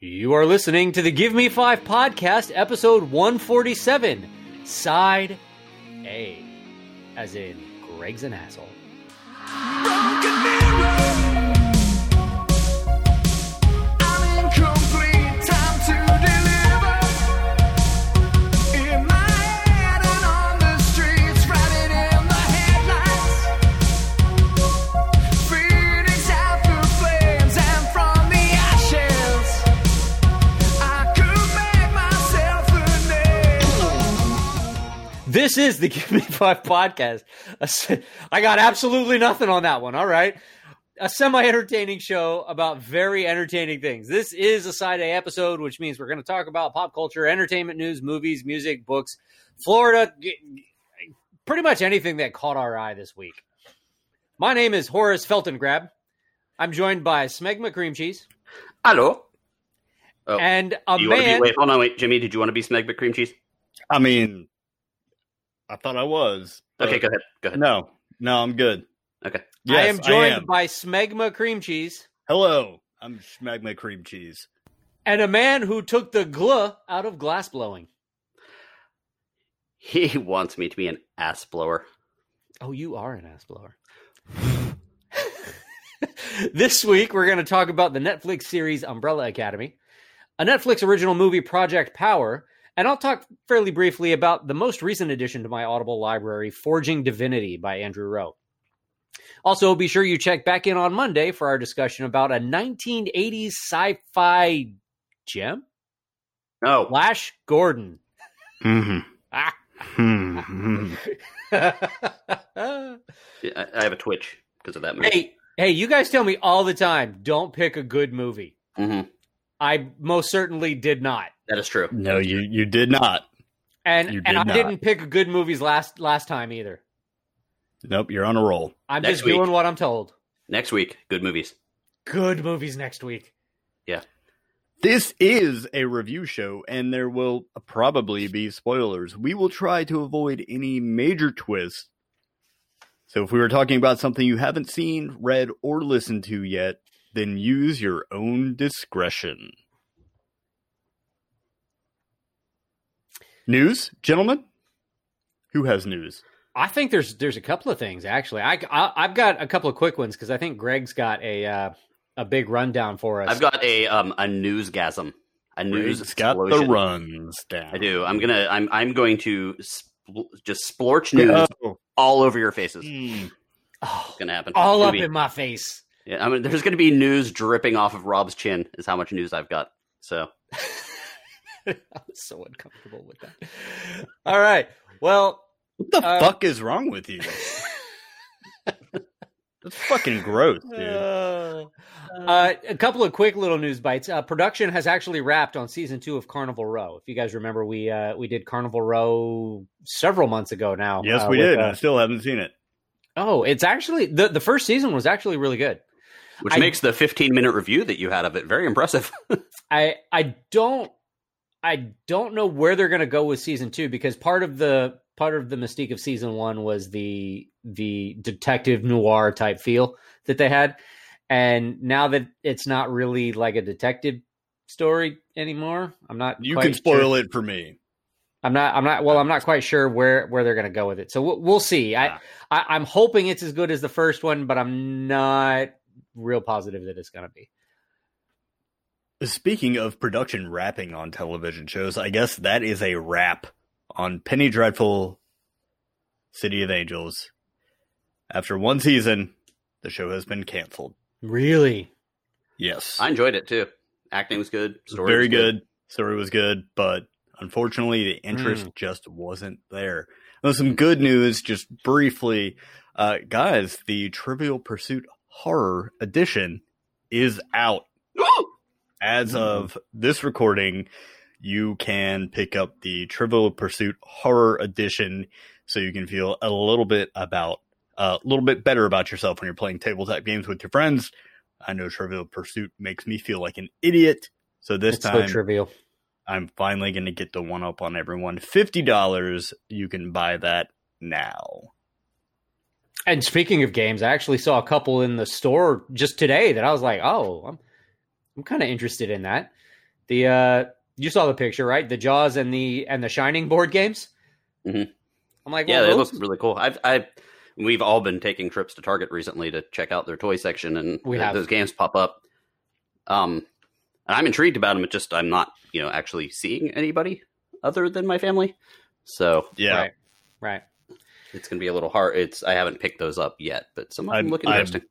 You are listening to the Give Me Five podcast, episode 147, Side A, as in Greg's an asshole. This is the Give Me Five podcast. I got absolutely nothing on that one. All right. A semi entertaining show about very entertaining things. This is a side A episode, which means we're going to talk about pop culture, entertainment news, movies, music, books, Florida, pretty much anything that caught our eye this week. My name is Horace Feltengrab. I'm joined by Smegma Cream Cheese Hello. Oh, and a you want to man. be? Wait, hold on, wait, Jimmy. Did you want to be Smeg but cream cheese? I mean, I thought I was. Okay, go ahead. Go ahead. No, no, I'm good. Okay. Yes, I am joined am. by Smegma Cream Cheese Hello, I'm Smegma Cream Cheese. and a man who took the gluh out of glass blowing. He wants me to be an ass blower. Oh, you are an ass blower. this week, we're going to talk about the Netflix series Umbrella Academy, a Netflix original movie, Project Power, and I'll talk fairly briefly about the most recent addition to my Audible library, Forging Divinity by Andrew Rowe. Also, be sure you check back in on Monday for our discussion about a 1980s sci fi gem, Oh, Flash Gordon. Mm-hmm. Ah. Hmm. I, have a twitch because of that movie. Hey, hey, you guys tell me all the time, don't pick a good movie. hmm I most certainly did not. That is true. no, you you did not. And You and did I not. didn't pick good movies last last time either. Nope, you're on a roll. I'm Next just week. doing what I'm told. Next week, good movies. Good movies next week. Yeah. This is a review show, and there will probably be spoilers. We will try to avoid any major twists. So, if we were talking about something you haven't seen, read, or listened to yet, then use your own discretion. News, gentlemen? Who has news? I think there's there's a couple of things actually. I, I have got a couple of quick ones because I think Greg's got a uh, a big rundown for us. I've got a um a newsgasm, a news Riggs got the explosion. runs down. I do. I'm gonna. I'm. I'm going to spl- just splorch news Oh, all over your faces. oh, It's gonna happen. all up gonna be- in my face. Yeah, I mean, there's gonna be news dripping off of Rob's chin. Is how much news I've got. So I was so uncomfortable with that. All right. Well, What the Uh, fuck is wrong with you? That's fucking gross, dude. Uh, uh, a couple of quick little news bites. Uh, production has actually wrapped on season two of Carnival Row. If you guys remember, we uh, we did Carnival Row several months ago now. yes, uh, we with, did. I still haven't seen it. oh, it's actually the the first season was actually really good. which I- makes the 15 minute review that you had of it very impressive. I I don't I don't know where they're going to go with season two because part of the part of the mystique of season one was the the detective noir type feel that they had, and now that it's not really like a detective story anymore, I'm not. You can spoil sure. it for me. I'm not. I'm not. Well, I'm not quite sure where where they're going to go with it. So we'll, we'll see. I, Ah. I I'm hoping it's as good as the first one, but I'm not real positive that it's going to be. Speaking of production wrapping on television shows, I guess that is a wrap on Penny Dreadful City of Angels. After one season, the show has been canceled. Really. Yes. I enjoyed it too. Acting was good. Story Very was good. Story was good, but unfortunately, the interest Mm. just wasn't there. Well, some good news, just briefly, uh, guys. The Trivial Pursuit Horror Edition is out as of this recording. You can pick up the Trivial Pursuit Horror Edition, so you can feel a little bit about uh, a little bit better about yourself when you're playing tabletop games with your friends. I know Trivial Pursuit makes me feel like an idiot. So this it's so time, trivial. I'm finally going to get the one up on everyone. Fifty dollars. You can buy that now. And speaking of games, I actually saw a couple in the store just today that I was like, oh, I'm I'm kind of interested in that. The uh, you saw the picture, right? The Jaws and the and the Shining board games. Mhm. I'm like, yeah, well, they those- look really cool. I've, I, we've all been taking trips to Target recently to check out their toy section, and We have. those games pop up. Um, and I'm intrigued about them. It's just I'm not, you know, actually seeing anybody other than my family. So Yeah, right, right. it's going to be a little hard. It's I haven't picked those up yet, but some of them I'm- look I'm- interesting.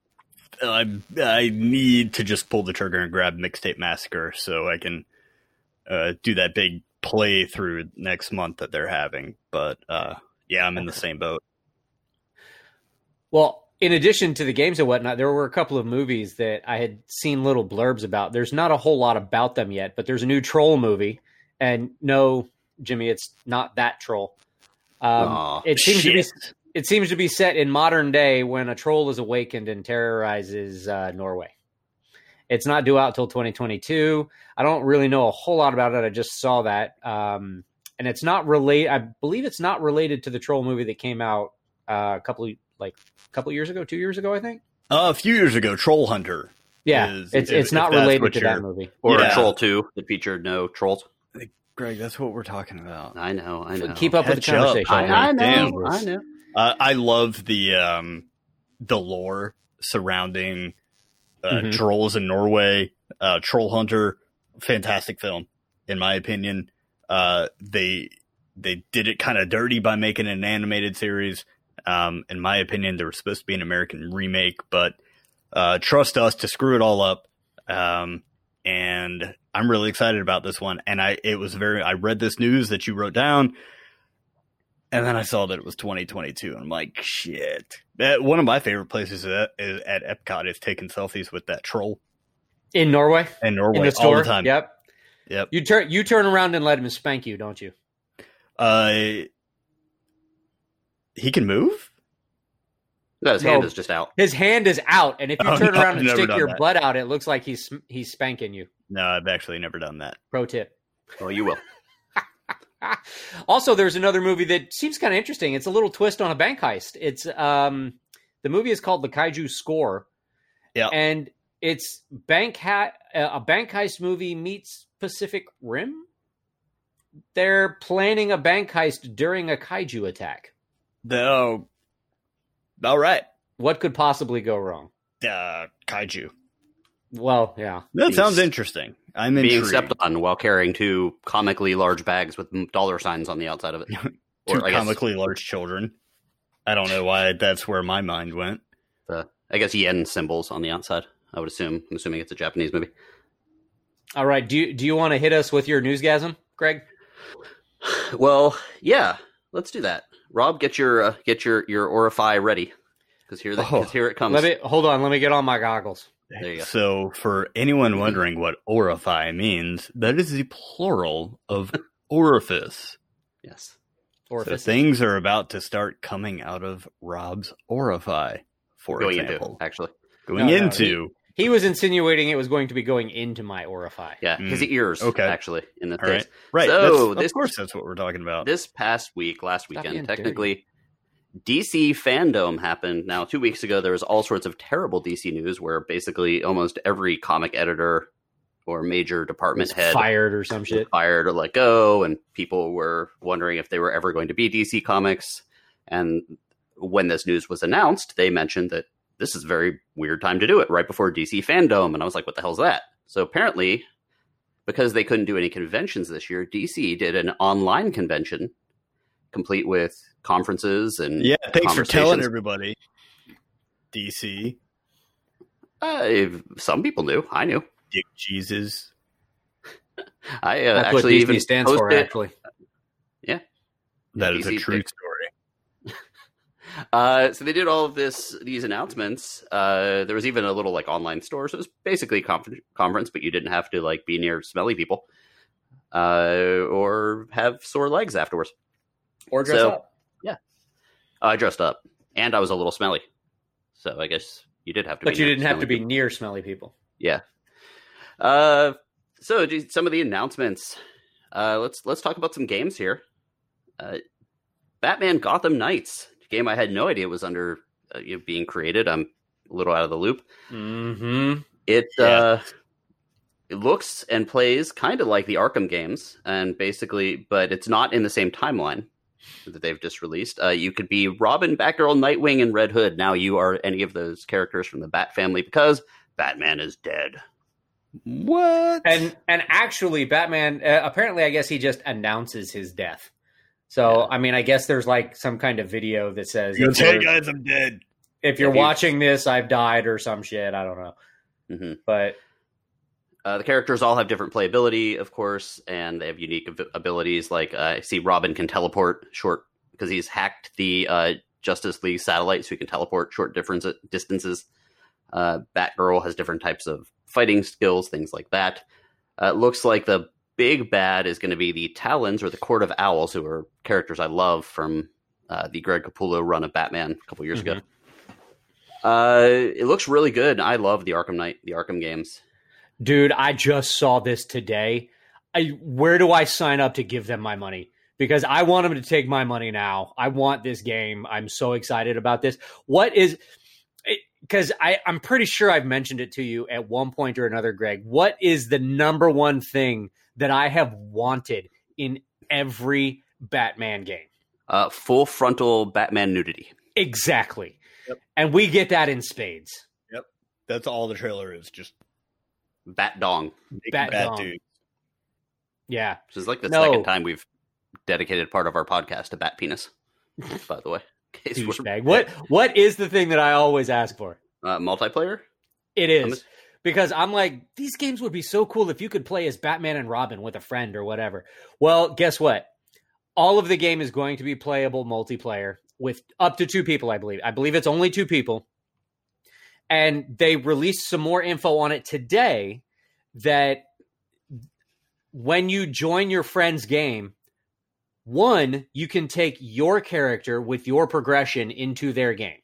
I I need to just pull the trigger and grab Mixtape Massacre so I can uh, do that big playthrough next month that they're having. But uh, yeah, I'm in the same boat. Well, in addition to the games and whatnot, there were a couple of movies that I had seen little blurbs about. There's not a whole lot about them yet, but there's a new troll movie, and no, Jimmy, it's not that troll. Um, Aw, it seems to be Shit. It seems to be set in modern day when a troll is awakened and terrorizes uh, Norway. It's not due out till 2022. I don't really know a whole lot about it. I just saw that, um, and it's not related. I believe it's not related to the troll movie that came out uh, a couple of, like a couple years ago, two years ago, I think. Uh, a few years ago, Troll Hunter. Yeah, Is- it's if- it's not related to that movie. or yeah. Troll Two that featured no trolls. Greg, that's what we're talking about. I know, I know. Keep up with the Catch up. conversation. I. I know, Damn. I know. Uh, I love the um, the lore surrounding uh, Mhm. trolls in Norway. Uh, Troll Hunter, fantastic film in my opinion. Uh, they they did it kind of dirty by making an animated series. Um, in my opinion, there was supposed to be an American remake, but uh, trust us to screw it all up. Um, and I'm really excited about this one. And I it was very I read this news that you wrote down. And then I saw that it was 2022, and I'm like, shit. That, one of my favorite places at, is at Epcot is taking selfies with that troll in Norway, in Norway in the all the time. Yep. Yep. You turn you turn around and let him spank you, don't you? Uh, he can move. No, his No. hand is just out. His hand is out, and if you Oh, turn no, around and stick your that. butt out, it looks like he's he's spanking you. No, I've actually never done that. Pro tip. Oh, you will. also, there's another movie that seems kind of interesting. It's a little twist on a bank heist. It's um the movie is called The Kaiju Score. Yeah. And it's bank ha- uh, a bank heist movie meets Pacific Rim. They're planning a bank heist during a kaiju attack. No. All right. What could possibly go wrong? Uh, kaiju. Well, yeah. That Being sounds interesting. I'm Being intrigued. stepped on while carrying two comically large bags with dollar signs on the outside of it. Two Or I guess, comically large children. I don't know why that's where my mind went. uh, I guess yen symbols on the outside. I would assume. I'm assuming it's a Japanese movie. All right. Do you do you want to hit us with your newsgasm, Greg? Well, yeah, let's do that. Rob, get your uh, get your your Orify ready because here the, Oh. 'cause here it comes. Let me hold on. Let me get on my goggles. There you go. So, for anyone wondering what orify means, that is the plural of orifice. yes. Or so things are about to start coming out of Rob's orify, for Going example. into actually, going No, no, into. he was insinuating it was going to be going into my orify. yeah, mm. his ears. Okay. actually, in the All right. Right. So, this- of course, that's what we're talking about. This past week, last weekend, technically, dirty. DC fandom happened. Now, two weeks ago, there was all sorts of terrible DC news where basically almost every comic editor or major department head fired or some shit. fired or let go, and people were wondering if they were ever going to be DC Comics. And when this news was announced, they mentioned that this is a very weird time to do it, right before DC fandom. And I was like, what the hell's that? So apparently, because they couldn't do any conventions this year, DC did an online convention complete with conferences and yeah, thanks for telling everybody. DC, Uh, some people knew. I knew. Dick Jesus. I uh, That's what actually DC even stands for. posted- Actually, That is a DC true Dick. story. Uh, so they did all of this, these announcements. Uh, there was even a little like online store, so it was basically a conf- conference, but you didn't have to like be near smelly people, uh, or have sore legs afterwards. or dress So- up. I dressed up, and I was a little smelly, so I guess you did have to. But be you didn't have to be people. near smelly people. Yeah. Uh, so some of the announcements. Uh, let's let's talk about some games here. Uh, Batman Gotham Knights, a game I had no idea was under uh, you know, being created. I'm a little out of the loop. Mm-hmm. It Yeah. uh, it looks and plays kind of like the Arkham games, and basically, but it's not in the same timeline that they've just released. Uh, you could be Robin, Batgirl, Nightwing, and Red Hood. Now you are any of those characters from the Bat family because Batman is dead. What? And and actually, Batman uh, apparently, I guess he just announces his death. So Yeah. I mean, I guess there's like some kind of video that says you if hey guys, I'm dead. if you're If watching this, I've died or some shit. I don't know, hmm but Uh, the characters all have different playability, of course, and they have unique ab- abilities. Like uh, I see Robin can teleport short because he's hacked the uh, Justice League satellite, so he can teleport short difference distances. Uh, Batgirl has different types of fighting skills, things like that. Uh, it looks like the big bad is going to be the Talons or the Court of Owls, who are characters I love from uh, the Greg Capullo run of Batman a couple years ago. Uh, it looks really good. I love the Arkham Knight, the Arkham games. Dude, I just saw this today. I, where do I sign up to give them my money? Because I want them to take my money now. I want this game. I'm so excited about this. What is because I I'm pretty sure I've mentioned it to you at one point or another, Greg. What is the number one thing that I have wanted in every Batman game? Uh, full frontal Batman nudity. Exactly. Yep. And we get that in spades. Yep. That's all the trailer is. Just Bat dong. big Bat dong. dude. Yeah. Which is like the No. second time we've dedicated part of our podcast to bat penis. By the way, In case we're- Douchebag. What what is the thing that I always ask for? uh, multiplayer? It is. I'm is. Because I'm like, these games would be so cool if you could play as Batman and Robin with a friend or whatever. Well, guess what? All of the game is going to be playable multiplayer with up to two people, I believe. I believe it's only two people. And they released some more info on it today that when you join your friend's game, one, you can take your character with your progression into their game.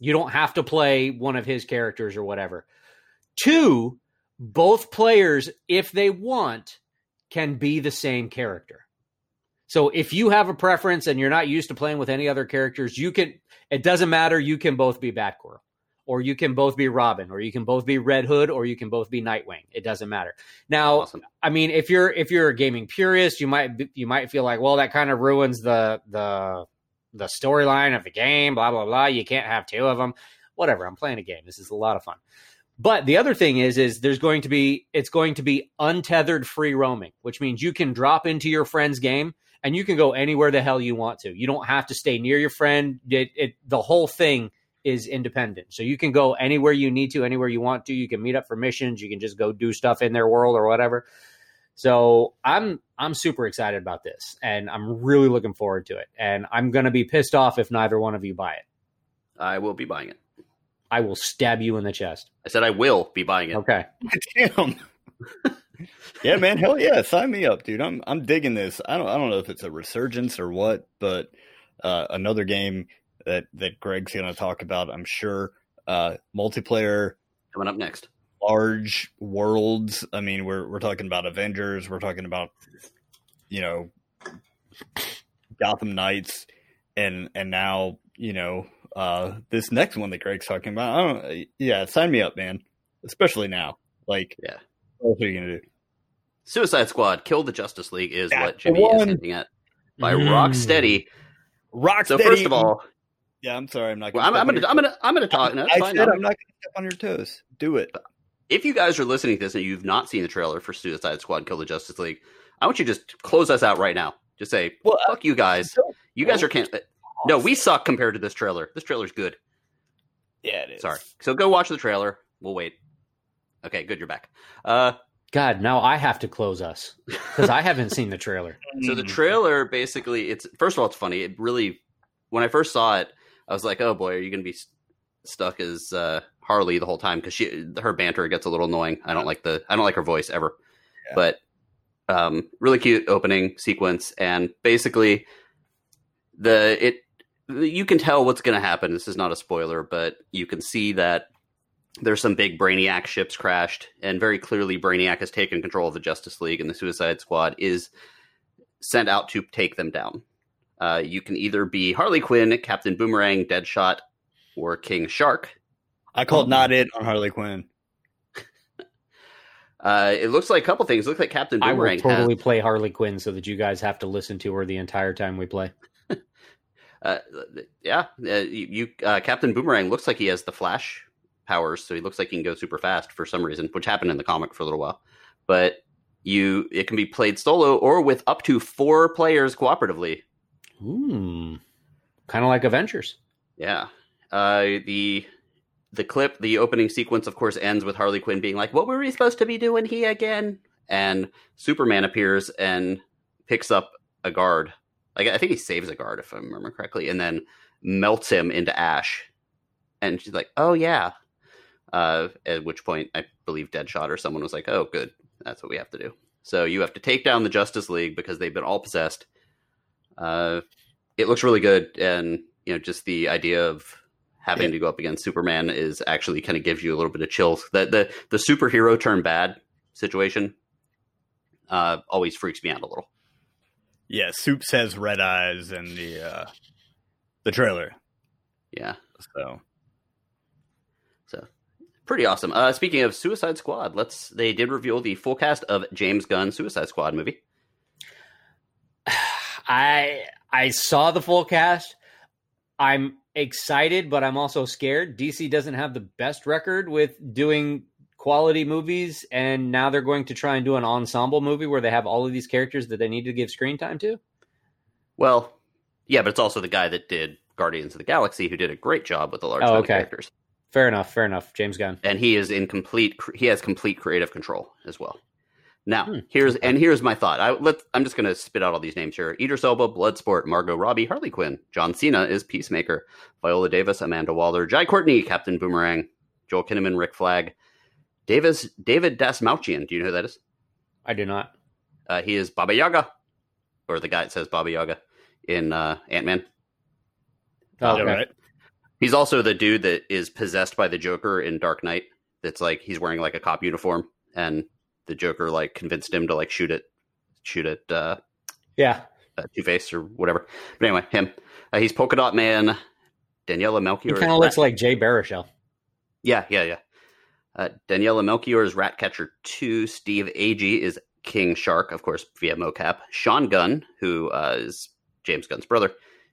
You don't have to play one of his characters or whatever. Two, both players, if they want, can be the same character. So if you have a preference and you're not used to playing with any other characters, you can, it doesn't matter. You can both be Batgirl, or you can both be Robin, or you can both be Red Hood, or you can both be Nightwing. It doesn't matter. Now, Awesome. I mean, if you're if you're a gaming purist, you might you might feel like, well, that kind of ruins the the the storyline of the game. Blah blah blah. You can't have two of them. Whatever. I'm playing a game. This is a lot of fun. But the other thing is, is there's going to be it's going to be untethered free roaming, which means you can drop into your friend's game and you can go anywhere the hell you want to. You don't have to stay near your friend. It, it the whole thing is independent. So you can go anywhere you need to, anywhere you want to. You can meet up for missions. You can just go do stuff in their world or whatever. So I'm I'm super excited about this, and I'm really looking forward to it. And I'm gonna be pissed off if neither one of you buy it. I will be buying it. I will stab you in the chest. I said I will be buying it. Okay. Damn. yeah, man. Hell yeah. Sign me up, dude. I'm I'm digging this. I don't I don't know if it's a resurgence or what, but uh, another game that that Greg's gonna talk about, I'm sure. Uh, multiplayer, Coming up next. large worlds. I mean, we're we're talking about Avengers. We're talking about you know Gotham Knights, and and now you know uh, this next one that Greg's talking about. I don't. Yeah, sign me up, man. Especially now. Like, Yeah. what else are you gonna do? Suicide Squad, Kill the Justice League is That's what Jimmy is hinting at by Mm. Rocksteady. Rocksteady. So first of all, yeah, I'm sorry, I'm not. well, I'm, I'm gonna I'm gonna I'm gonna talk. No, I fine. said I'm- I'm not gonna step on your toes. Do it. if you guys are listening to this and you've not seen the trailer for Suicide Squad Kill the Justice League, I want you to just close us out right now. Just say, Well, fuck you guys. You guys are can't. No, we suck compared to this trailer. This trailer's good. Yeah, it is. Sorry. So go watch the trailer. We'll wait. Okay, good. You're back. Uh, God, now I have to close us because I haven't seen the trailer. so the Mm. trailer basically, it's first of all, it's funny. It really, when I first saw it, I was like, oh boy, are you going to be s- stuck as uh, Harley the whole time? Because she, her banter gets a little annoying. I don't like the, I don't like her voice ever. Yeah. But um, really cute opening sequence, and basically the it you can tell what's going to happen. This is not a spoiler, but you can see that there's some big Brainiac ships crashed, and very clearly Brainiac has taken control of the Justice League, and the Suicide Squad is sent out to take them down. Uh, you can either be Harley Quinn, Captain Boomerang, Deadshot, or King Shark. I called not it on Harley Quinn. Uh, it looks like a couple things. It looks like Captain Boomerang. I will Boomerang totally has. play Harley Quinn so that you guys have to listen to her the entire time we play. Uh, yeah, uh, you, you uh, Captain Boomerang looks like he has the Flash powers, so he looks like he can go super fast for some reason, which happened in the comic for a little while. But you, it can be played solo or with up to four players cooperatively. Hmm. Kind of like Avengers. Yeah. Uh, the the clip, the opening sequence, of course, ends with Harley Quinn being like, "What were we supposed to be doing here again?" And Superman appears and picks up a guard. Like I think he saves a guard, if I remember correctly, and then melts him into ash. And she's like, "Oh yeah." Uh, at which point, I believe Deadshot or someone was like, "Oh, good, that's what we have to do." So you have to take down the Justice League because they've been all possessed. Uh, it looks really good, and you know, just the idea of having Yeah. to go up against Superman is actually kind of gives you a little bit of chills. The the the superhero turn bad situation uh, always freaks me out a little. Yeah, Soup says red eyes in the uh, the trailer. Yeah, So so pretty awesome. Uh, speaking of Suicide Squad, let's they did reveal the full cast of James Gunn Suicide Squad movie. I I saw the full cast. I'm excited, but I'm also scared. DC doesn't have the best record with doing quality movies, and now they're going to try and do an ensemble movie where they have all of these characters that they need to give screen time to. Well, yeah, but it's also the guy that did Guardians of the Galaxy who did a great job with the large Oh, okay. characters, Fair enough. Fair enough. James Gunn. and he is in complete. He has complete creative control as well. Now, Hmm. here's and here's my thought. I let I'm just going to spit out all these names here: Idris Elba, Bloodsport, Margot Robbie, Harley Quinn, John Cena is Peacemaker, Viola Davis, Amanda Waller, Jai Courtney, Captain Boomerang, Joel Kinnaman, Rick Flag, Davis, David Dastmalchian. Do you know who that is? I do not. Uh, he is Baba Yaga, or the guy that says Baba Yaga in uh, Ant Man. Oh, yeah, okay. right. He's also the dude that is possessed by the Joker in Dark Knight. That's like he's wearing like a cop uniform, and the Joker like convinced him to like shoot it, shoot it. uh, Yeah. uh, Two Face or whatever. But anyway, him. Uh, he's Polka Dot Man. Daniela He Melchior. kind of looks like Jay Baruchel. Yeah, yeah, yeah. Uh, Daniela Melchior is Ratcatcher 2. Steve Agee is King Shark, of course, via mocap. Sean Gunn, who uh, is James Gunn's brother.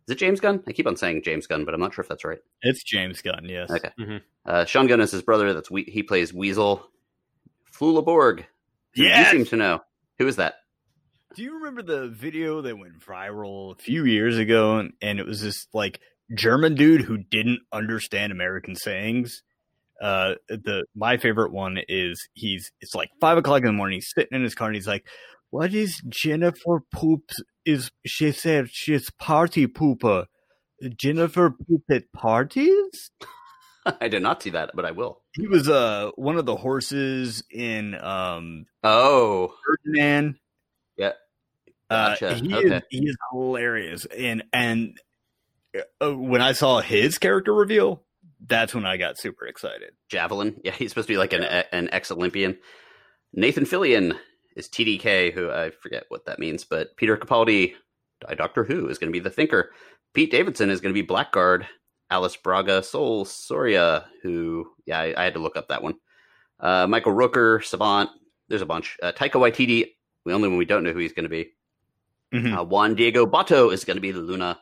Is it James Gunn? I keep on saying James Gunn, but I'm not sure if that's right. It's James Gunn. Yes. Okay. Mhm. Uh, Sean Gunn is his brother. That's we- he plays Weasel. Flula Borg. Yes! You seem to know. Who is that? Do you remember the video that went viral a few years ago, and, and it was this like German dude who didn't understand American sayings? Uh, the my favorite one is he's it's like five o'clock in the morning. He's sitting in his car and he's like, "What is Jennifer poops? Is she said she's party pooper? Jennifer poop at parties?" I did not see that, but I will. He was uh one of the horses in um Oh, Ferdinand. Yeah. Uh, he Okay. is he is hilarious, and and uh, when I saw his character reveal, that's when I got super excited. Javelin. Yeah, he's supposed to be like an an ex Olympian. Nathan Fillion is TDK, who I forget what that means, but Peter Capaldi, uh, Doctor Who, is going to be the Thinker. Pete Davidson is going to be Blackguard. Alice Braga Sol Soria, who yeah, I, I had to look up that one. Uh, Michael Rooker, Savant. There's a bunch. Uh, Taika Waititi. The only one we don't know who he's going to be. Mhm. Uh, Juan Diego Botto is going to be the Luna.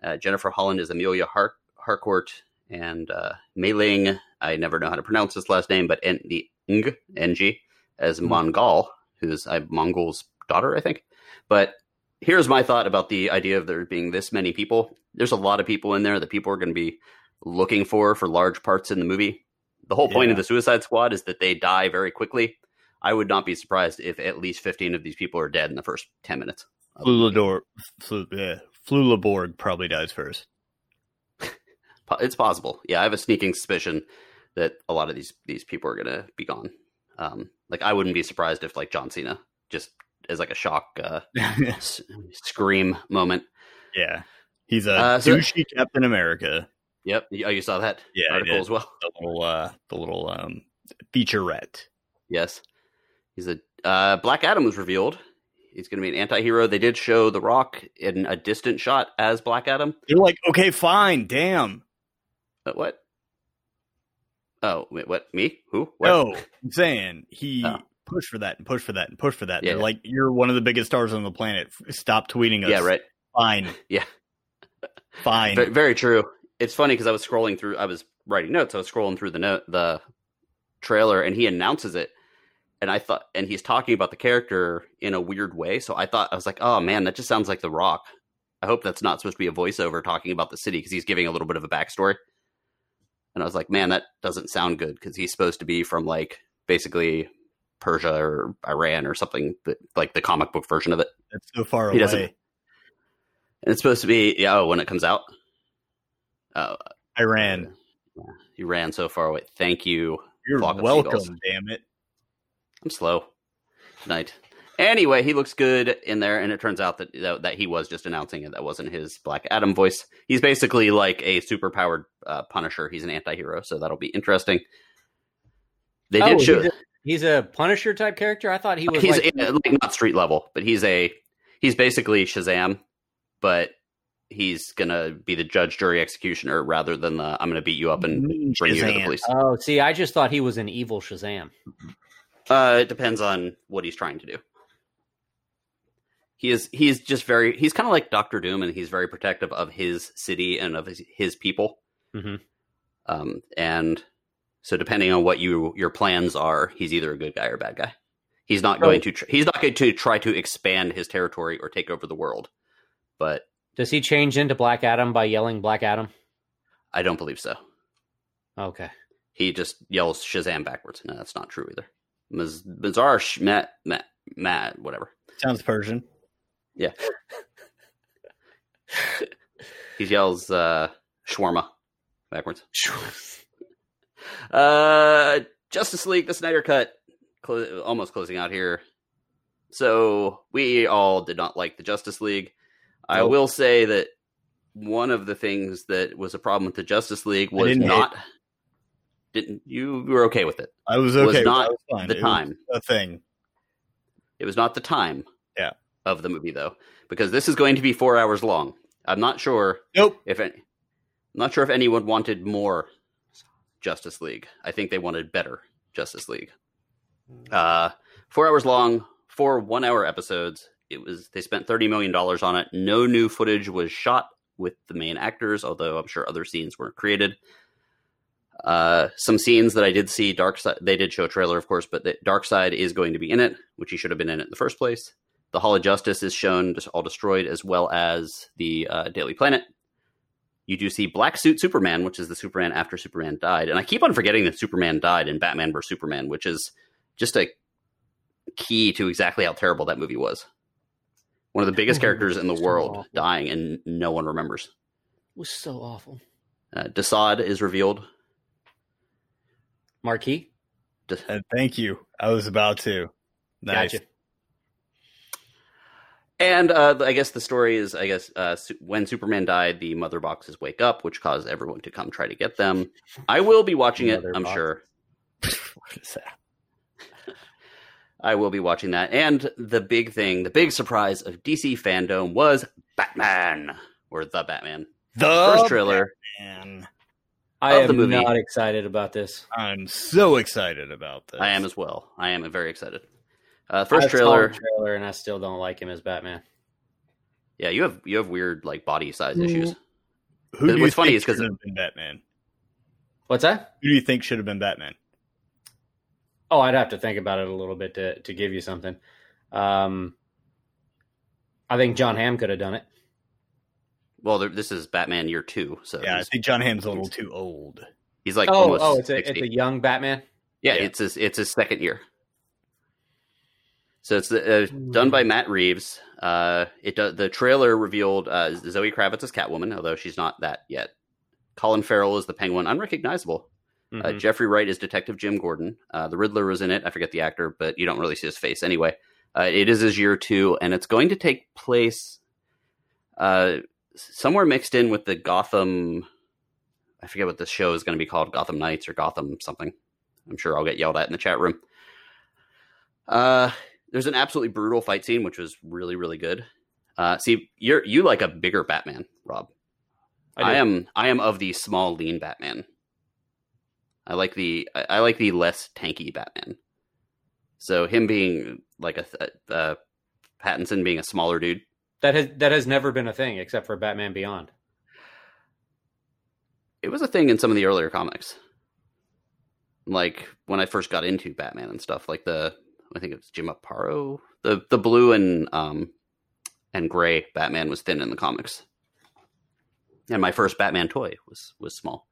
Uh, Jennifer Holland is Amelia Har- Harcourt, and uh, Mei Ling. I never know how to pronounce this last name, but N- the Ng Ng as Mhm. Mongol, who's uh, Mongol's daughter, I think. But here's my thought about the idea of there being this many people. There's a lot of people in there that people are going to be looking for for large parts in the movie. The whole point of the Suicide Squad is that they die very quickly. I would not be surprised if at least 15 of these people are dead in the first 10 minutes. Flulador, Flu, yeah, Flulaborg probably dies first. It's possible. Yeah, I have a sneaking suspicion that a lot of these these people are going to be gone. Um, like I wouldn't be surprised if like John Cena just as like a shock uh, s- scream moment. yeah, he's a Uh, so- douchey Captain America. Yep. Oh, you saw that Yeah, article as well. The little, uh, the little um, featurette. Yes. He's a uh, Black Adam was revealed. He's going to be an anti-hero. They did show The Rock in a distant shot as Black Adam. You're like, okay, fine, damn. But what? Oh, wait, what? Me? Who? What? No, I'm saying he Oh. Push for that and push for that and push for that. Yeah. They're like, you're one of the biggest stars on the planet. Stop tweeting us. Yeah, right. Fine. Yeah. Fine. Very, very true. It's funny because I was scrolling through. I was writing notes. I was scrolling through the note, the trailer, and he announces it. And I thought, and he's talking about the character in a weird way. So I thought, I was like, oh man, that just sounds like The Rock. I hope that's not supposed to be a voiceover talking about the city because he's giving a little bit of a backstory. And I was like, man, that doesn't sound good because he's supposed to be from like basically Persia or Iran or something, but like the comic book version of it. That's so far He away. doesn't- And it's supposed to be, yeah, oh, when it comes out. Oh, Iran. he ran so far away. Thank you. You're Flock welcome, seagulls. damn it. I'm slow tonight. Anyway, he looks good in there, and it turns out that that, that he was just announcing it. That wasn't his Black Adam voice. He's basically like a superpowered uh, Punisher. He's an anti-hero, so that'll be interesting. They Oh, did show he's, a, he's a Punisher type character. I thought he was he's like, uh, like not street level, but he's a he's basically Shazam, but he's gonna be the judge, jury, executioner rather than the I'm gonna beat you up and Mean bring you to the police. oh, see, I just thought he was an evil Shazam. Uh, it depends on what he's trying to do. He is he's just very he's kind of like Doctor Doom, and he's very protective of his city and of his, his people. Mhm. Um, and so depending on what you your plans are, he's either a good guy or a bad guy. He's not So- going to tr- he's not going to try to expand his territory or take over the world. But Does he change into Black Adam by yelling Black Adam? I don't believe so. Okay. He just yells Shazam backwards. No, that's not true either. Maz- Mazar Shmet Matt Matt whatever. Sounds Persian. Yeah. he yells uh shawarma backwards. Uh Justice League the Snyder cut clo- almost closing out here. So we all did not like the Justice League. I Nope. will say that one of the things that was a problem with the Justice League was didn't hate didn't you were okay with it. I was Was okay. with not was the It was time. a thing. It was not the time Yeah. of the movie though, because this is going to be four hours long. I'm not sure Nope. if any, I'm not sure if anyone wanted more Justice League. I think they wanted better Justice League. Uh, four hours long, four one-hour episodes. It was they spent thirty million dollars on it. No new footage was shot with the main actors, although I'm sure other scenes were created. Uh, some scenes that I did see, Darkseid. They did show a trailer, of course, but the Darkseid is going to be in it, which he should have been in it in the first place. The Hall of Justice is shown, just all destroyed, as well as the uh, Daily Planet. You do see Black Suit Superman, which is the Superman after Superman died, and I keep on forgetting that Superman died in Batman vs Superman, which is just a key to exactly how terrible that movie was. One of the biggest Oh, characters in the world awful. dying, and no one remembers. It was so awful. Uh, Desaad is revealed. Marquis? Des- Uh, thank you. I was about to. Nice. Gotcha. And uh, I guess the story is, I guess, uh, su- when Superman died, the mother boxes wake up, which caused everyone to come try to get them. I will be watching it, I'm box. sure. What is that? I will be watching that. And the big thing, the big surprise of DC fandom was Batman, or The Batman. The First trailer. Man. I Of the am movie. not excited about this. I'm so excited about this. I am as well. I am very excited. Uh, first I saw trailer. the trailer, and I still don't like him as Batman. Yeah, you have you have weird like body size issues. Who do you What's funny think is 'cause- should have been Batman? What's that? Who do you think should have been Batman? Oh, I'd have to think about it a little bit to to give you something. Um, I think John Hamm could have done it. Well, there, this is Batman Year Two, so Yeah, I think John Hamm's a little too old. he's like oh, almost oh, it's a 60. it's a young Batman. Yeah, Yeah. it's his it's his second year. So it's uh, done by Matt Reeves. Uh, it do, the trailer revealed uh, Zoe Kravitz as Catwoman, although she's not that yet. Colin Farrell is the Penguin, unrecognizable. Uh, Mhm. Jeffrey Wright is Detective Jim Gordon. Uh, the Riddler was in it. I forget the actor, but you don't really see his face anyway. Uh, it is his year two, and it's going to take place uh, somewhere mixed in with the Gotham. I forget what this show is going to be called Gotham Knights or Gotham something. I'm sure I'll get yelled at in the chat room. Uh, there's an absolutely brutal fight scene, which was really, really good. Uh, see, you're you like a bigger Batman, Rob. I I, am I am of the small, lean Batman. I like the I, I like the less tanky Batman. So him being like a th- uh, Pattinson being a smaller dude. That has that has never been a thing except for Batman Beyond. It was a thing in some of the earlier comics. Like when I first got into Batman and stuff, like the I think it was Jim Aparo, the the blue and um and gray Batman was thin in the comics. And my first Batman toy was was small.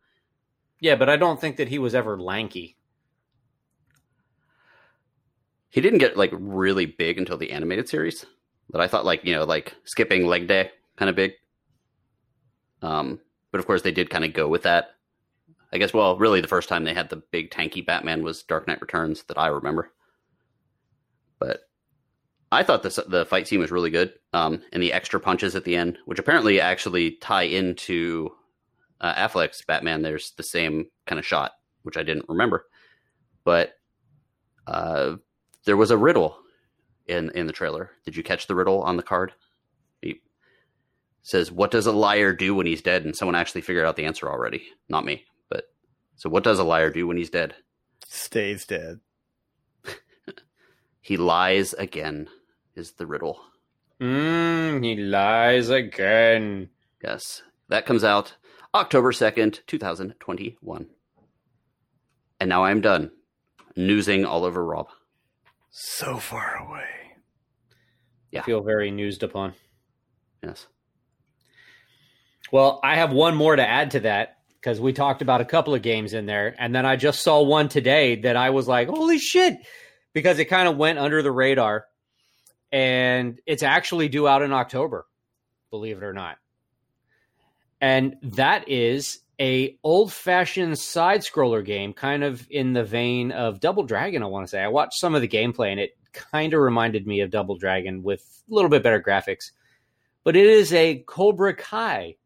Yeah, but I don't think that he was ever lanky. He didn't get like really big until the animated series, but I thought like you know like skipping leg day kind of big. Um, but of course they did kind of go with that. I guess well, really the first time they had the big tanky Batman was Dark Knight Returns that I remember. But I thought this the fight scene was really good, um, and the extra punches at the end, which apparently actually tie into uh, Affleck's Batman. There's the same kind of shot, which I didn't remember, but uh, there was a riddle in in the trailer. Did you catch the riddle on the card? He says, "What does a liar do when he's dead?" And someone actually figured out the answer already, not me. But so, what does a liar do when he's dead? Stays dead. He lies again. Is the riddle? Mm, he lies again. Yes, that comes out October second, two thousand twenty-one. And now I'm done newsing all over Rob. So far away. Yeah. Feel very newsed upon. Yes. Well, I have one more to add to that because we talked about a couple of games in there, and then I just saw one today that I was like, "Holy shit!" Because it kind of went under the radar, and it's actually due out in October, believe it or not. And that is a old-fashioned side-scroller game, kind of in the vein of Double Dragon. I want to say I watched some of the gameplay, and it kind of reminded me of Double Dragon with a little bit better graphics. But it is a Cobra Kai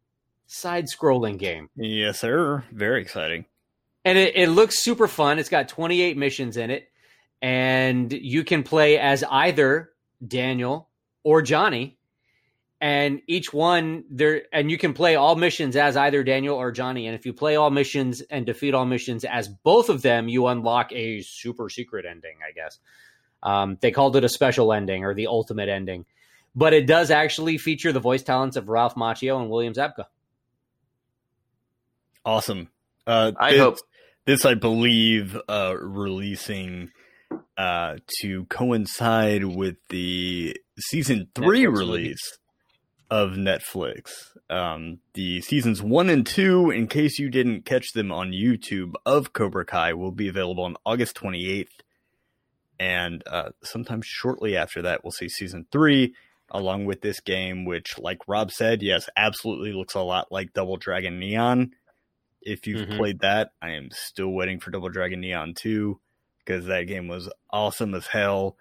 side-scrolling game Yes, sir. Very exciting. and it, it looks super fun. It's got 28 missions in it, and you can play as either Daniel or Johnny. And each one there, and you can play all missions as either Daniel or Johnny. And if you play all missions and defeat all missions as both of them, you unlock a super secret ending. I guess um, they called it a special ending or the ultimate ending, but it does actually feature the voice talents of Ralph Macchio and William Zabka. Awesome. Uh, I this, hope- this, I believe, uh, releasing uh, to coincide with the season three Netflix release of Netflix. Um, the seasons one and two, in case you didn't catch them on YouTube, of Cobra Kai will be available on August 28th. And uh, sometime shortly after that, we'll see season three, along with this game, which, like Rob said, yes, absolutely looks a lot like Double Dragon Neon. If you've Mhm. played that, I am still waiting for Double Dragon Neon 2 because that game was awesome as hell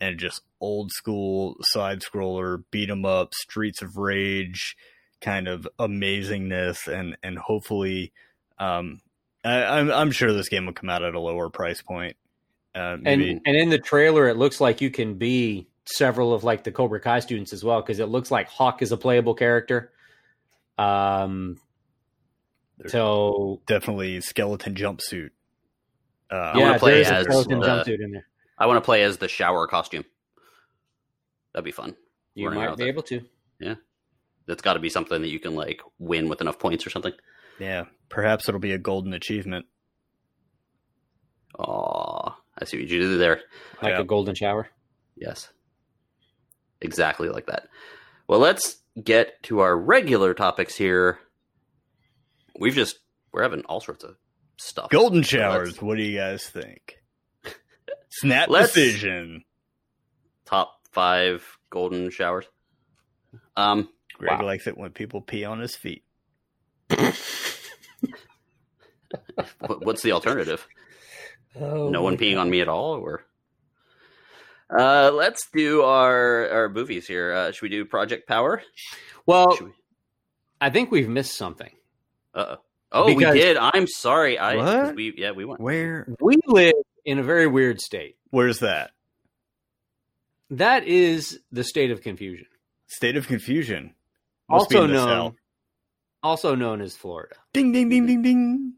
and just old school side scroller, beat 'em up, Streets of Rage kind of amazingness, and and hopefully, um, I, I'm I'm sure this game will come out at a lower price point. Uh, And and in the trailer, it looks like you can be several of like the Cobra Kai students as well because it looks like Hawk is a playable character. Um, There's so definitely skeleton jumpsuit. Uh, I wanna play as the- jumpsuit in there. I want to play as the shower costume. That'd be fun. You running around might be it. able to. Yeah, that's got to be something that you can like win with enough points or something. yeah, perhaps it'll be a golden achievement. Oh, I see what you did there. like Yeah. a golden shower. Yes. Exactly like that. Well, let's get to our regular topics here. We've just we're having all sorts of stuff. Golden showers. let's- What do you guys think? Snap Let's- decision. top 5 golden showers. Um Greg Wow. likes it when people pee on his feet. what's the alternative? Oh, no one peeing on me at all or uh let's do our our movies here. Uh should we do Project Power? Well, we- I think we've missed something. Uh-oh. Oh, Oh, because- we did. I'm sorry. I 'cause What? we yeah, we went. Where? We live in a very weird state. Where's that? That is the state of confusion, State of confusion. Must also known, South. also known as Florida. Ding ding ding ding ding.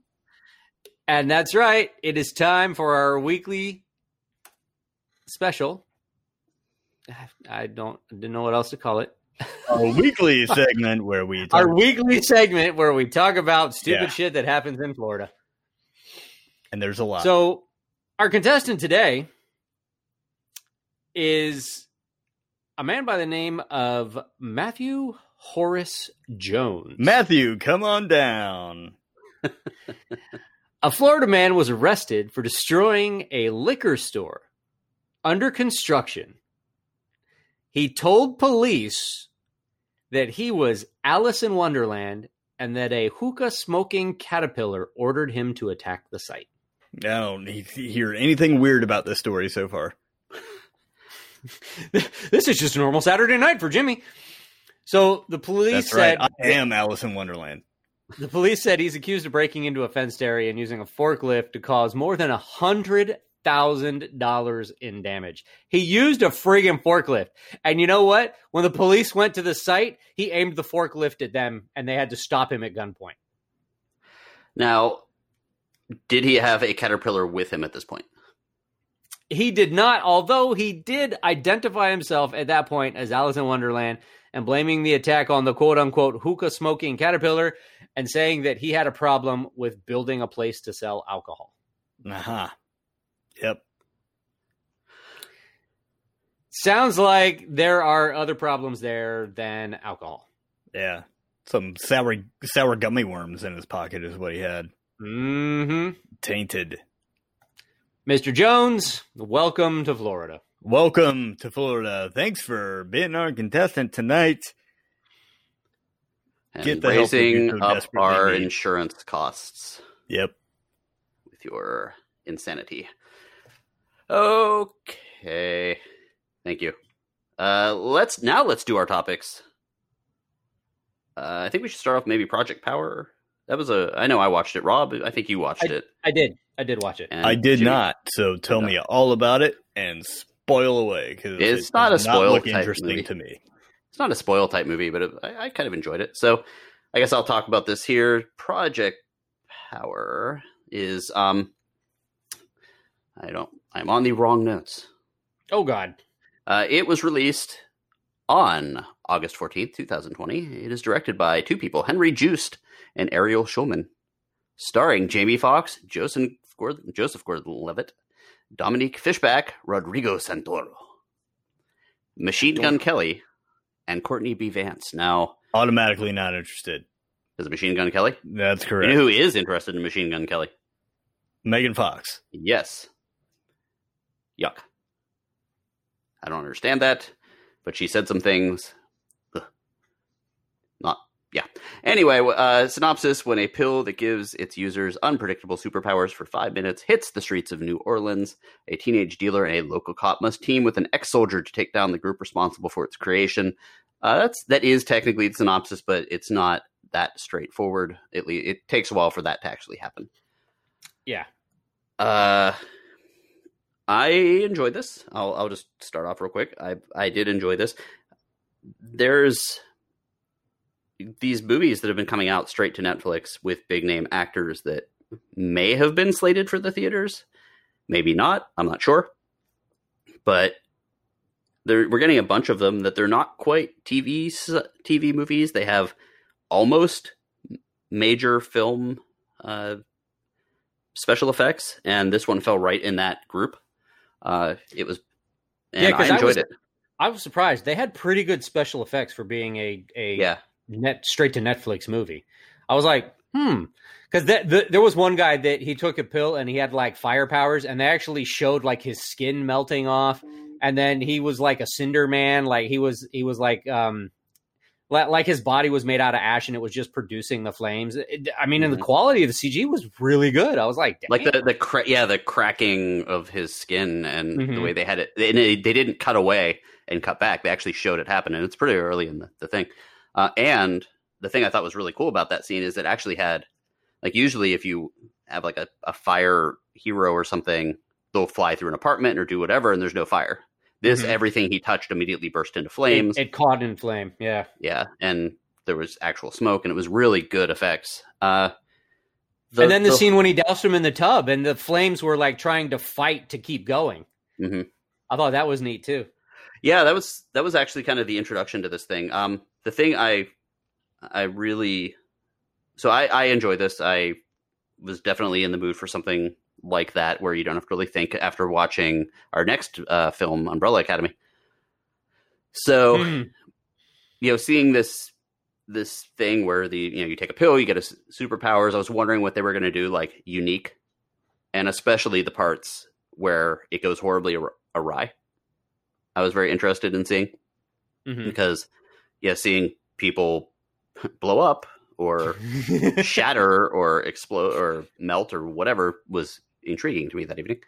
And that's right. It is time for our weekly special. I don't didn't know what else to call it. Our weekly segment where we talk, Our weekly segment where we talk about stupid Yeah. shit that happens in Florida. and there's a lot. So, our contestant today is a man by the name of Matthew Horace Jones. Matthew, come on down. A Florida man was arrested for destroying a liquor store under construction. He told police that he was Alice in Wonderland and that a hookah smoking caterpillar ordered him to attack the site. I don't hear anything weird about this story so far. this is just a normal Saturday night for Jimmy. So the police That's said right. I am Alice in Wonderland. the police said he's accused of breaking into a fenced area and using a forklift to cause more than a hundred thousand dollars in damage. He used a friggin' forklift, and you know what? When the police went to the site, he aimed the forklift at them, and they had to stop him at gunpoint. Now, did he have a caterpillar with him at this point? He did not, although he did identify himself at that point as Alice in Wonderland and blaming the attack on the quote unquote hookah smoking caterpillar and saying that he had a problem with building a place to sell alcohol. Uh-huh. Yep. Sounds like there are other problems there than alcohol. Yeah. Some sour sour gummy worms in his pocket is what he had. Mm-hmm. Tainted. Mr. Jones, welcome to Florida. Welcome to Florida. Thanks for being our contestant tonight. And Get the help that raising up our insurance costs Yep. with your insanity. Okay. Thank you. Uh, let's now let's do our topics. Uh, I think we should start off maybe Project Power. That was a. I know I watched it. Rob, I think you watched it. I did. I did watch it. And I did Jimmy- not. So tell me all about it and spoil away because It's not a spoil look interesting movie. to me. It's not a spoil type movie, but it, I, I kind of enjoyed it. So I guess I'll talk about this here. Project Power is um. I don't. I'm on the wrong notes. Oh God. Uh, it was released on August 14th, 2020. It is directed by two people, Henry Joost and Ariel Schulman, starring Jamie Foxx, Joseph Gordon, Joseph Gordon-Levitt, Dominique Fishback, Rodrigo Santoro, Machine Gun Kelly, and Courtney B. Vance. Now, Automatically not interested. is it Machine Gun Kelly? That's You correct. know who is interested in Machine Gun Kelly? Megan Fox. Yes. Yuck. I don't understand that, but she said some things. Ugh. Not, yeah. Anyway, uh, synopsis when a pill that gives its users unpredictable superpowers for five minutes hits the streets of New Orleans, a teenage dealer and a local cop must team with an ex soldier to take down the group responsible for its creation. Uh, that's that is technically the synopsis, but it's not that straightforward. It, it takes a while for that to actually happen. Yeah. Uh, I enjoyed this. I'll I'll just start off real quick. I I did enjoy this. There's these movies that have been coming out straight to Netflix with big name actors that may have been slated for the theaters, maybe not. I'm not sure, but we're getting a bunch of them that they're not quite TV TV movies. They have almost major film uh, special effects, and this one fell right in that group. Uh, it was, and Yeah, I I enjoyed was- it. I was surprised. They had pretty good special effects for being a a Yeah, net straight to Netflix movie. I was like, hmm, because the, there was one guy that he took a pill and he had like fire powers, and they actually showed like his skin melting off, and then he was like a cinder man, like he was he was like um. Li- Like his body was made out of ash, and it was just producing the flames. It- I mean, and the Mhm. quality of the CG was really good. I was like, Damn. like the the cra- yeah the cracking of his skin and the Mhm. way they had it. And they, they didn't cut away and cut back. They actually showed it happen, and it's pretty early in the, the thing. Uh, and the thing I thought was really cool about that scene is it actually had like usually if you have like a, a fire hero or something, they'll fly through an apartment or do whatever, and there's no fire. This Mhm. everything he touched immediately burst into flames. it caught in flame. Yeah, Yeah, and there was actual smoke, and it was really good effects. Uh, and then the, scene when he doused him in the tub, and the flames were like trying to fight to keep going. Mhm. I thought that was neat too. Yeah, that was that was actually kind of the introduction to this thing. Um, the thing I I really so I I enjoy this. I was definitely in the mood for something like that where you don't have to really think after watching our next uh, film, Umbrella Academy. So Mhm. you know, seeing this this thing where the you know you take a pill, you get a superpowers. I was wondering what they were going to do like unique, and especially the parts where it goes horribly awry- awry. I was very interested in seeing Mhm. because yeah, seeing people blow up or shatter or explode or melt or whatever was intriguing to me that evening.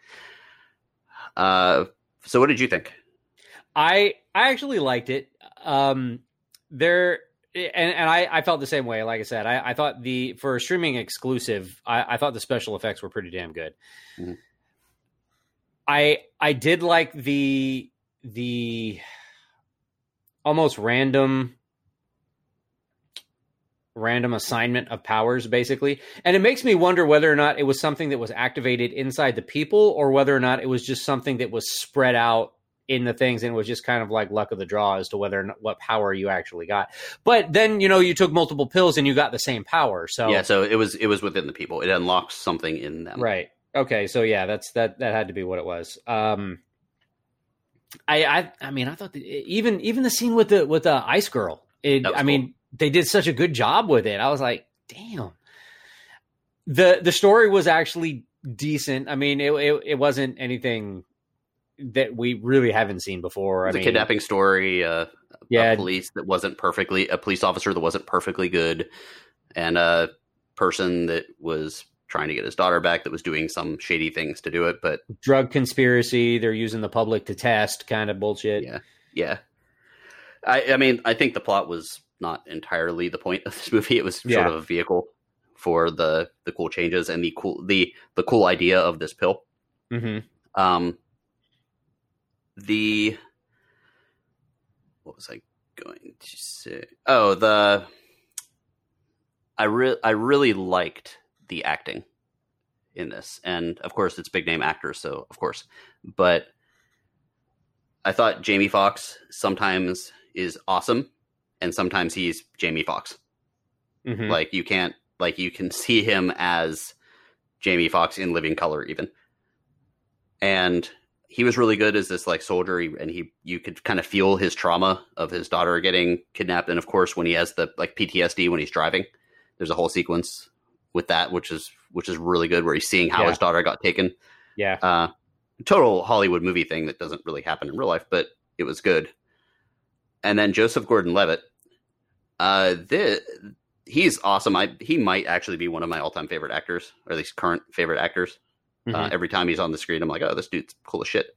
Uh, so what did you think? I I actually liked it. Um, there and and I, I felt the same way. Like I said, I, I thought the for a streaming exclusive, I, I thought the special effects were pretty damn good. Mhm. I I did like the the almost random random assignment of powers basically. And it makes me wonder whether or not it was something that was activated inside the people or whether or not it was just something that was spread out in the things and it was just kind of like luck of the draw as to whether or not what power you actually got. But then you know you took multiple pills and you got the same power so Yeah, so it was it was within the people. It unlocked something in them. right. Okay so yeah that's that that had to be what it was. Um i i i mean i thought that even even the scene with the with the ice girl it i mean they did such a good job with it i was like damn the the story was actually decent i mean it it, it wasn't anything that we really haven't seen before mean kidnapping story. Uh, yeah a police that wasn't perfectly a police officer that wasn't perfectly good, and a person that was trying to get his daughter back that was doing some shady things to do it. But drug conspiracy they're using the public to test kind of bullshit Yeah. yeah, I I mean I think the plot was not entirely the point of this movie. It was Yeah. sort of a vehicle for the the cool changes and the cool the the cool idea of this pill. hmm Um, the what was I going to say? Oh, the I re- I really liked the acting in this, and of course it's big name actors, so of course, but I thought Jamie Foxx sometimes is awesome, and sometimes he's Jamie Foxx. hmm Like you can't like you can see him as Jamie Foxx in living color even. And he was really good as this like soldier and he you could kind of feel his trauma of his daughter getting kidnapped and of course when he has the like PTSD when he's driving there's a whole sequence with that which is which is really good where he's seeing how Yeah. his daughter got taken yeah uh, total Hollywood movie thing that doesn't really happen in real life, but it was good. And then Joseph Gordon-Levitt, uh, this, he's awesome. I he might actually be one of my all-time favorite actors, or at least current favorite actors. Uh, Mhm. every time he's on the screen, I'm like, oh, this dude's cool as shit.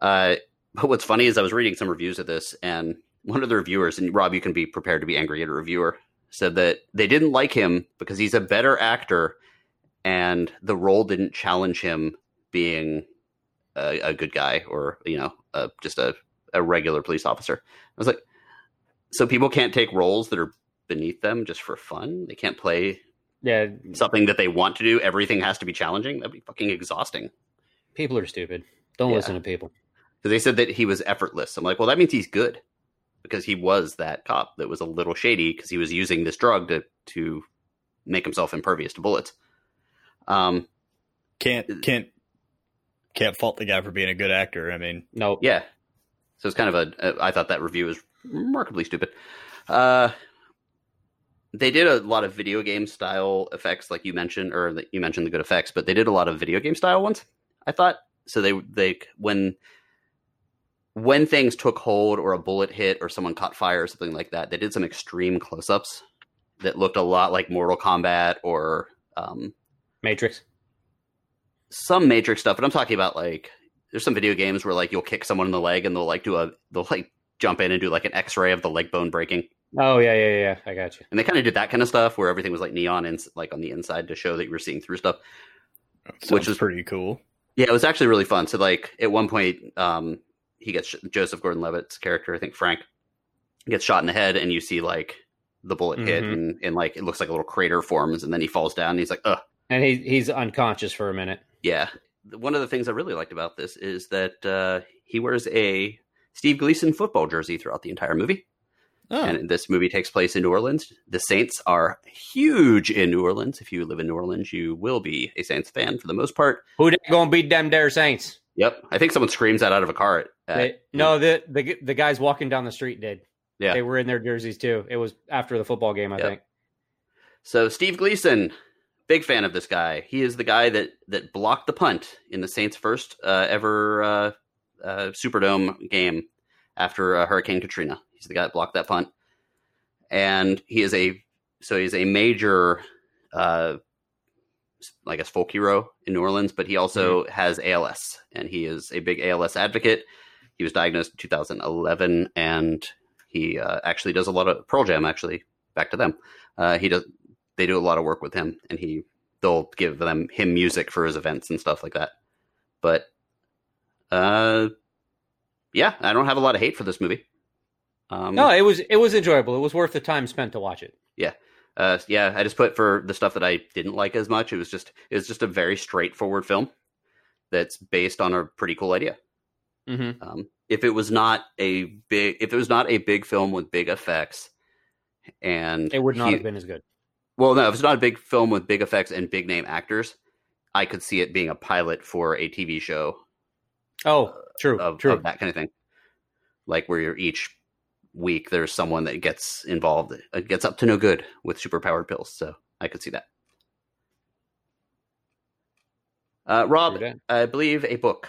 Uh, but what's funny is I was reading some reviews of this, and one of the reviewers, and Rob, you can be prepared to be angry at a reviewer, said that they didn't like him because he's a better actor, and the role didn't challenge him being a, a good guy or you know uh, just a, a regular police officer. I was like, so people can't take roles that are beneath them just for fun. They can't play yeah something that they want to do. Everything has to be challenging. That'd be fucking exhausting. people are stupid don't Yeah. listen to people Because they said that he was effortless. I'm like, well, that means he's good because he was that cop that was a little shady because he was using this drug to to make himself impervious to bullets. Um, Can't can't can't fault the guy for being a good actor. I mean, no Yeah. So it's kind of a. I thought that review was remarkably stupid. Uh, they did a lot of video game style effects, like you mentioned, or that you mentioned the good effects, but they did a lot of video game style ones. I thought so. They they when when things took hold, or a bullet hit, or someone caught fire, or something like that, they did some extreme close ups that looked a lot like Mortal Kombat or um, matrix some Matrix stuff, but I'm talking about like there's some video games where like you'll kick someone in the leg and they'll like do a they'll like jump in and do like an X-ray of the leg bone breaking, oh yeah yeah yeah i got you and they kind of did that kind of stuff where everything was like neon and like on the inside to show that you were seeing through stuff. which is- is pretty cool. Yeah, it was actually really fun. So like at one point, um, he gets Joseph Gordon-Levitt's character, I think Frank, gets shot in the head, and you see like the bullet hit, Mhm. and, and like it looks like a little crater forms, and then he falls down. And he's like, ugh, and he he's unconscious for a minute yeah. One of the things I really liked about this is that uh, he wears a Steve Gleason football jersey throughout the entire movie. Oh, And this movie takes place in New Orleans. The Saints are huge in New Orleans. If you live in New Orleans, you will be a Saints fan for the most part. Who they gonna beat them there Saints? Yep, I think someone screams that out of a car. At, at- They- no, the, the the guys walking down the street did. Yeah. They were in their jerseys too. It was after the football game, I Yep. think. So Steve Gleason, big fan of this guy. He is the guy that that blocked the punt in the Saints' first uh, ever uh, uh, Superdome game after uh, Hurricane Katrina. He's the guy that blocked that punt, and he is a so he's a major, uh, I guess, folk hero in New Orleans. But he also has ALS, and he is a big ALS advocate. He was diagnosed in 2011, and he uh, actually does a lot of Pearl Jam. Actually, back to them. Uh, he does they do a lot of work with him and he they'll give them him music for his events and stuff like that but uh yeah i don't have a lot of hate for this movie um No, it was it was enjoyable. It was worth the time spent to watch it. Yeah, uh yeah i just put for the stuff that i didn't like as much it was just it was just a very straightforward film that's based on a pretty cool idea Mm-hmm. um if it was not a big if it was not a big film with big effects and It would not he- have been as good. Well, no, if it's not a big film with big effects and big name actors, I could see it being a pilot for a TV show Oh, true, of, true. of that kind of thing. Like where you're each week there's someone that gets involved, uh, gets up to no good with superpowered pills. So I could see that. Uh, Rob, True. I believe a book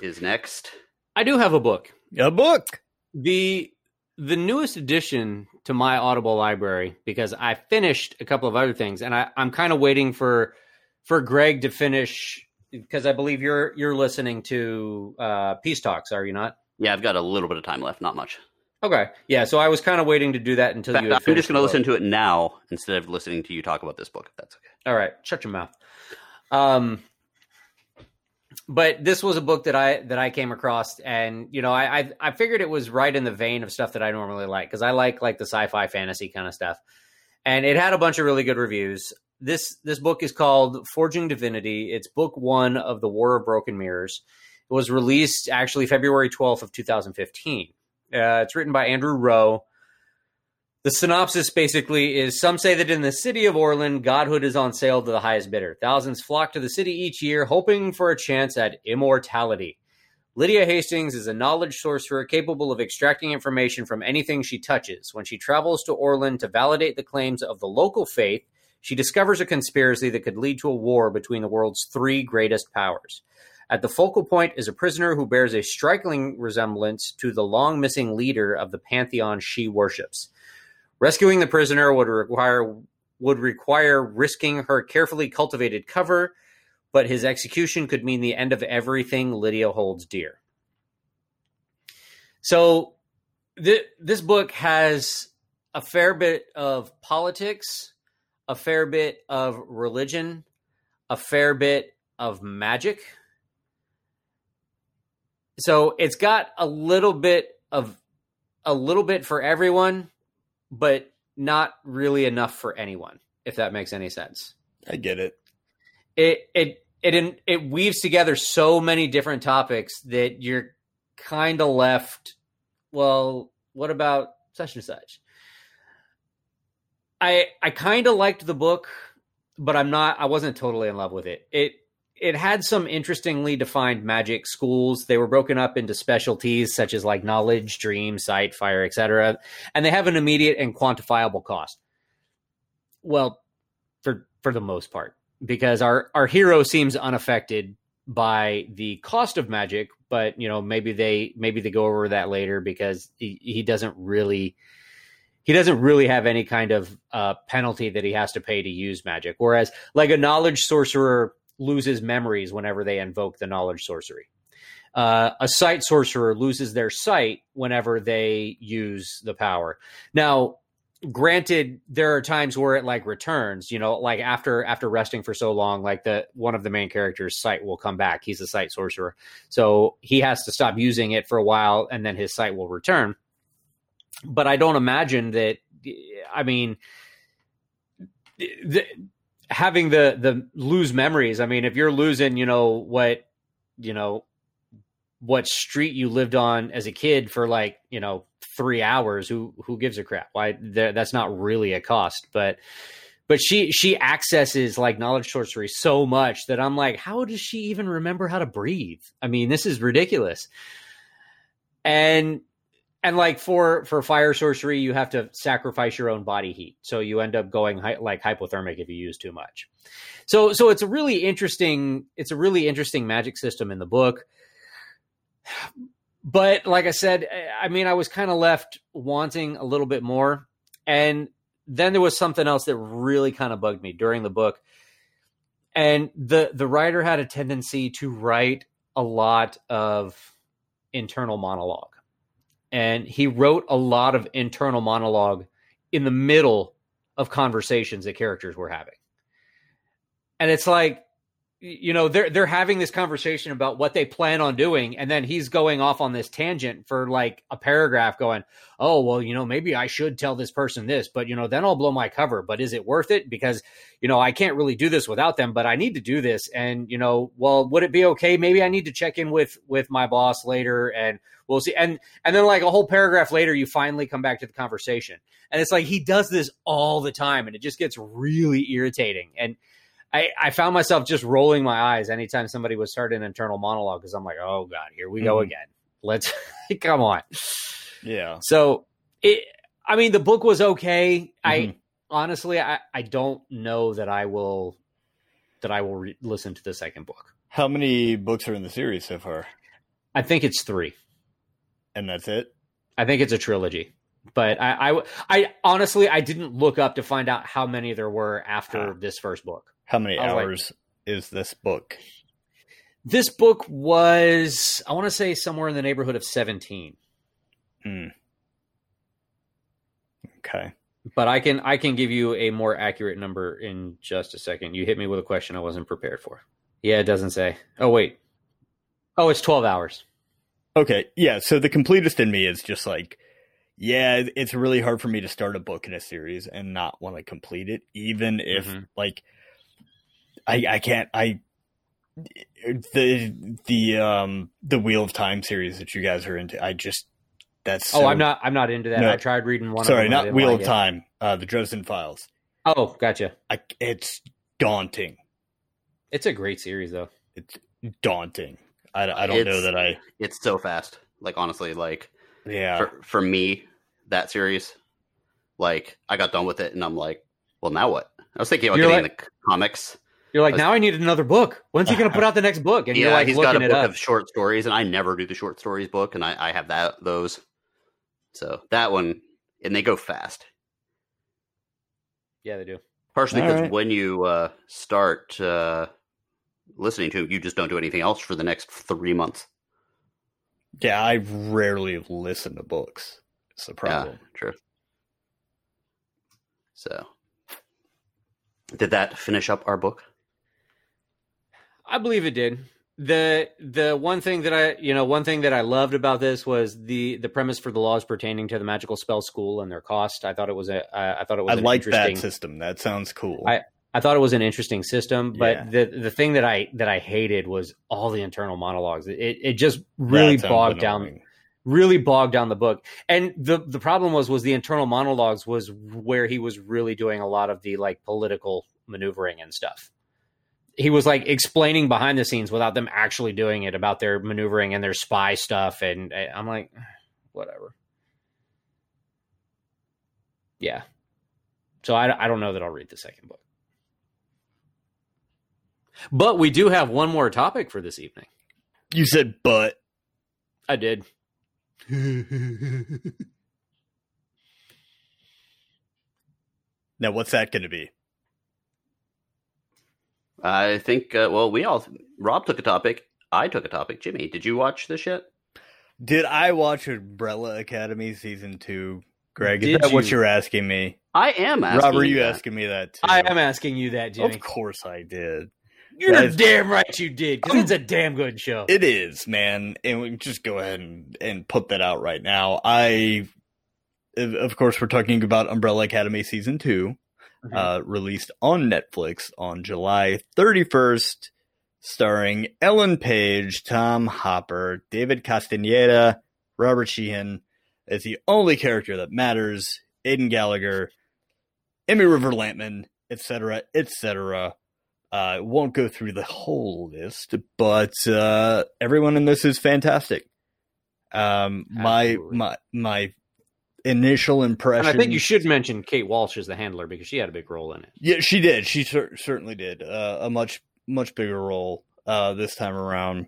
is next. I do have a book. a book. the the newest addition to my audible library because i finished a couple of other things and I, i'm kind of waiting for for greg to finish because i believe you're you're listening to uh peace talks are you not Yeah, I've got a little bit of time left, not much. okay yeah so i was kind of waiting to do that until you fact, had I'm just going to listen to it now instead of listening to you talk about this book. If that's okay. All right, shut your mouth. Um, but this was a book that I that I came across, and you know, I I, I figured it was right in the vein of stuff that I normally like because I like like the sci-fi fantasy kind of stuff, and it had a bunch of really good reviews. This this book is called Forging Divinity. It's book one of the War of Broken Mirrors. It was released actually February twelfth of two thousand fifteen. Uh, it's written by Andrew Rowe. The synopsis basically is some say that in the city of Orland, godhood is on sale to the highest bidder. Thousands flock to the city each year, hoping for a chance at immortality. Lydia Hastings is a knowledge sorcerer capable of extracting information from anything she touches. When she travels to Orland to validate the claims of the local faith, she discovers a conspiracy that could lead to a war between the world's three greatest powers. At the focal point is a prisoner who bears a striking resemblance to the long missing leader of the pantheon she worships. Rescuing the prisoner would require would require risking her carefully cultivated cover, but his execution could mean the end of everything Lydia holds dear. So, th- this book has a fair bit of politics, a fair bit of religion, a fair bit of magic. So, it's got a little bit of a little bit for everyone but not really enough for anyone if that makes any sense. I get it. it it it it weaves together so many different topics that you're kind of left well what about such and such? I i kind of liked the book but i'm not i wasn't totally in love with it. It it had some interestingly defined magic schools. They were broken up into specialties such as like knowledge dream sight fire etc and they have an immediate and quantifiable cost. Well for for the most part because our our hero seems unaffected by the cost of magic but you know maybe they maybe they go over that later because he, he doesn't really he doesn't really have any kind of uh, penalty that he has to pay to use magic. Whereas like a knowledge sorcerer loses memories whenever they invoke the knowledge sorcery. Uh, a sight sorcerer loses their sight whenever they use the power. Now granted there are times where it like returns you know like after after resting for so long like the one of the main characters sight will come back. He's a sight sorcerer. So he has to stop using it for a while and then his sight will return. But i don't imagine that i mean the, having the the lose memories. I mean if you're losing you know what you know what street you lived on as a kid for like you know three hours who who gives a crap? Why that's not really a cost. But but she she accesses like knowledge sorcery so much that i'm like how does she even remember how to breathe? I mean this is ridiculous. And and like for for fire sorcery you have to sacrifice your own body heat. So you end up going like hypothermic if you use too much. So so it's a really interesting it's a really interesting magic system in the book. But like i said i mean i was kind of left wanting a little bit more. And then there was something else that really kind of bugged me during the book. And the the writer had a tendency to write a lot of internal monologue and he wrote a lot of internal monologue in the middle of conversations that characters were having. And it's like you know they're they're having this conversation about what they plan on doing and then he's going off on this tangent for like a paragraph going oh well you know maybe i should tell this person this but you know then i'll blow my cover but is it worth it? Because you know i can't really do this without them but i need to do this. And you know well would it be okay? Maybe i need to check in with with my boss later and we'll see. And and then like a whole paragraph later you finally come back to the conversation. And it's like he does this all the time and it just gets really irritating. And I, I found myself just rolling my eyes anytime somebody would start an internal monologue because I'm like, oh god, here we go Mhm. again. Let's come on. Yeah. So it, I mean, the book was okay. I Mhm. honestly, I, I don't know that I will that I will re- listen to the second book. How many books are in the series so far? I think it's three. And that's it. I think it's a trilogy. But I, I, I honestly, I didn't look up to find out how many there were after Ah. this first book. How many was like- hours is this book? This book was, I want to say, somewhere in the neighborhood of seventeen. Hmm. Okay. But I can, I can give you a more accurate number in just a second. You hit me with a question I wasn't prepared for. Yeah, it doesn't say. Oh wait. Oh, it's twelve hours. Okay. Yeah. So the completest in me is just like, yeah, it's really hard for me to start a book in a series and not want to complete it, even if Mhm. like I I can't I the the um the Wheel of Time series that you guys are into. I just that's oh, I'm not. I'm not into that. No. I tried reading one. Sorry, of them. Not Wheel like of it. Time. Uh, the Dresden Files. Oh, gotcha. I, it's daunting. It's a great series, though. It's daunting. I, I don't know that I. It's so fast. Like honestly, like Yeah. for for me, that series, like I got done with it, and I'm like, well, now what? I was thinking about You're getting like- the comics. You're like, was- now I need another book. When's he going to put out the next book? And yeah, you're like he's looking got a it book up. of short stories, and I never do the short stories book, and I, I have that those. So that one, and they go fast. yeah, they do. Partially because right. when you uh, start uh, listening to, 'em, you just don't do anything else for the next three months. Yeah, I rarely listen to books. It's the problem. Yeah, true. So, did that finish up our book? I believe it did. the The one thing that I, you know, one thing that I loved about this was the the premise for the laws pertaining to the magical spell school and their cost. I thought it was a, I I thought it was I like that system. That sounds cool. I- I thought it was an interesting system, but Yeah. the the thing that I that I hated was all the internal monologues. It it just really That sounds bogged down really bogged down the book. And the the problem was was the internal monologues was where he was really doing a lot of the like political maneuvering and stuff. He was like explaining behind the scenes without them actually doing it about their maneuvering and their spy stuff and uh, I'm like whatever. Yeah. So I I don't know that I'll read the second book. But we do have one more topic for this evening. You said, but I did. now what's that going to be? I think. Uh, well, we all. Rob took a topic. I took a topic. Jimmy, did you watch this yet? Did I watch Umbrella Academy season two? Greg, is Did that what you? you're asking me? I am asking. Rob, are you that. asking me that too? I am asking you that, Jimmy. Of course I did. You're Guys- damn right you did, because it's a damn good show. It is, man. And we can just go ahead and, and put that out right now. I, of of course, we're talking about Umbrella Academy season 2 Mhm. uh, released on Netflix on July 31st, starring Ellen Page, Tom Hopper, David Castaneda, Robert Sheehan as the only character that matters, Aidan Gallagher, Emmy Raver-Lampman, etc., etc. Uh, won't go through the whole list, but uh, everyone in this is fantastic. Um, my my my initial impression. And I think you should mention Kate Walsh as the handler because she had a big role in it. Yeah, she did. She cer- certainly did. Uh, a much much bigger role uh, this time around.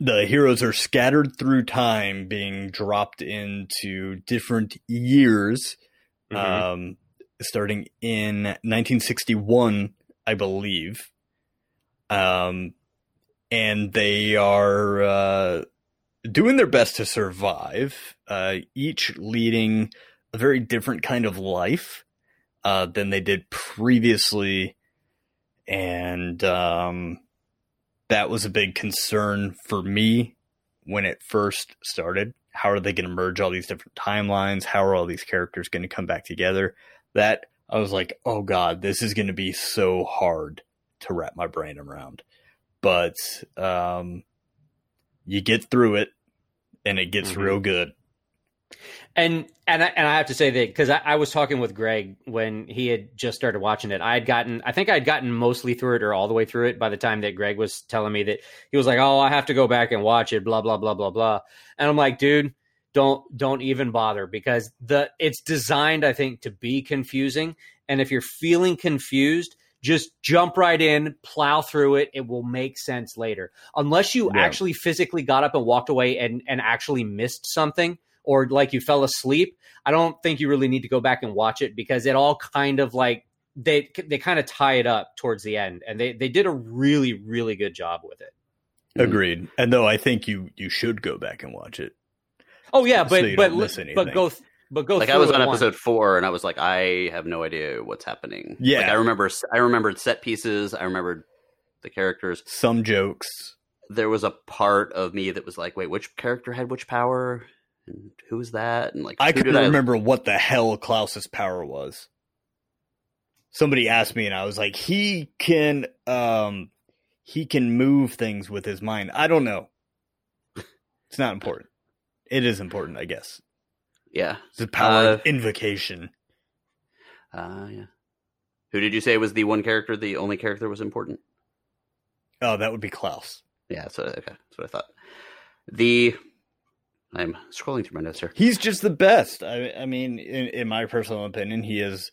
The heroes are scattered through time, being dropped into different years, Mhm. um, starting in 1961, I believe. Um, and they are uh, doing their best to survive, uh, each leading a very different kind of life uh, than they did previously, and um, that was a big concern for me when it first started. How are they going to merge all these different timelines? How are all these characters going to come back together? That I was like, oh god, this is going to be so hard to wrap my brain around. But um, you get through it, and it gets Mhm. real good. And and I, and I have to say that because I, I was talking with Greg when he had just started watching it. I had gotten, I think I had gotten mostly through it or all the way through it by the time that Greg was telling me that he was like, "Oh, I have to go back and watch it." Blah blah blah blah blah. And I'm like, dude, don't don't even bother because the it's designed, I think, to be confusing. And if you're feeling confused, just jump right in, plow through it. It will make sense later, unless you Yeah. actually physically got up and walked away and and actually missed something or like you fell asleep, I don't think you really need to go back and watch it because it all kind of like they they kind of tie it up towards the end, and they they did a really really good job with it. Mhm. Agreed. And though I think you you should go back and watch it. Oh yeah, So but you but don't miss but go th- but go like I was it on once. episode four, and I was like, I have no idea what's happening. Yeah. like, I remember. I remembered set pieces. I remembered the characters. Some jokes. There was a part of me that was like, wait, which character had which power, and who was that? And like, I couldn't remember what the hell Klaus's power was. Somebody asked me and I was like, he can um he can move things with his mind. I don't know. It's not important. It is important, I guess. Yeah, It's the power Uh, of invocation. uh, yeah. Who did you say was the one character? The only character was important. Oh, that would be Klaus. Yeah, so okay, that's what I thought. The I'm scrolling through my notes here. He's just the best. I, I mean, in, in my personal opinion, he is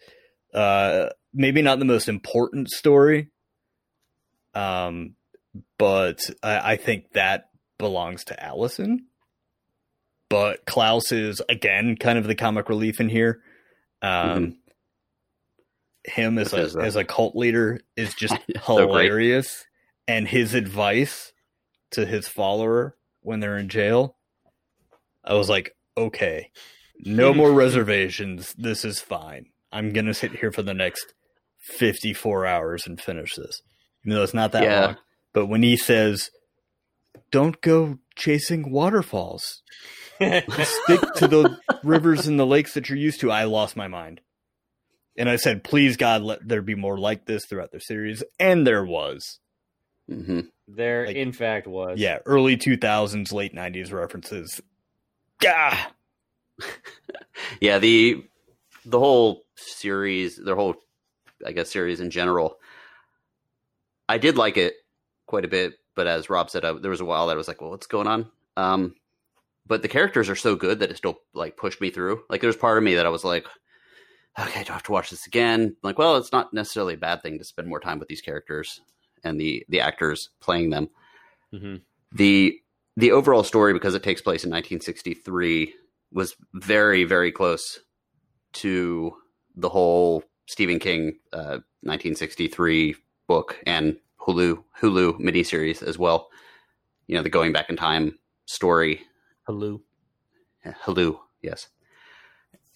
uh, maybe not the most important story, um, but I, I think that belongs to Allison. But Klaus is again kind of the comic relief in here. Um, Him as a uh, as a cult leader is just So great. hilarious, and his advice to his follower when they're in jail. I was like, okay, no more reservations. This is fine. I'm gonna sit here for the next 54 hours and finish this. Even though it's not that Yeah. long. But when he says, "Don't go chasing waterfalls. Stick to the rivers and the lakes that you're used to," I lost my mind. And I said, "Please God, let there be more like this throughout their series." And there was. hmm there, Like- in fact, was Yeah, early 2000s, late 90s references. Gah! Yeah, the the whole series, the whole I guess series in general, I did like it quite a bit. But as Rob said, I, there was a while that I was like, "Well, what's going on?" Um, but the characters are so good that it still like pushed me through. Like, there's part of me that I was like, "Okay, do I have to watch this again?" Like, well, it's not necessarily a bad thing to spend more time with these characters and the the actors playing them. hmm the the overall story because it takes place in 1963 was very very close to the whole Stephen King uh, 1963 book and Hulu Hulu miniseries as well. You know the going back in time story. Yeah, Hulu, yes.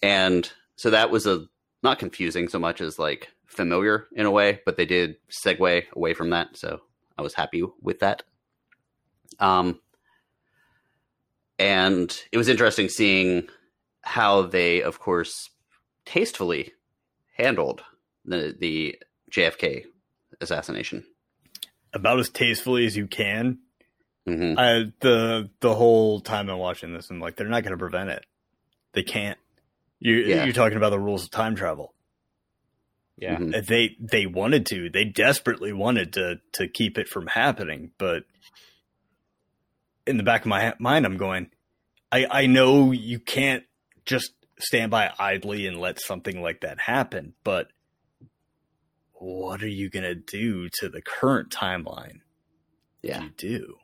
And so that was a not confusing so much as like familiar in a way, but they did segue away from that, so I was happy with that. Um, and it was interesting seeing how they, of course, tastefully handled the the JFK assassination. about as tastefully as you can. hmm I, the the whole time I'm watching this, I'm like, they're not going to prevent it. They can't. You Yeah. you're talking about the rules of time travel. Yeah. Mhm. They they wanted to. They desperately wanted to to keep it from happening, but in the back of my mind, I'm going. I I know you can't just stand by idly and let something like that happen, but what are you going to do to the current timeline? Yeah. You do.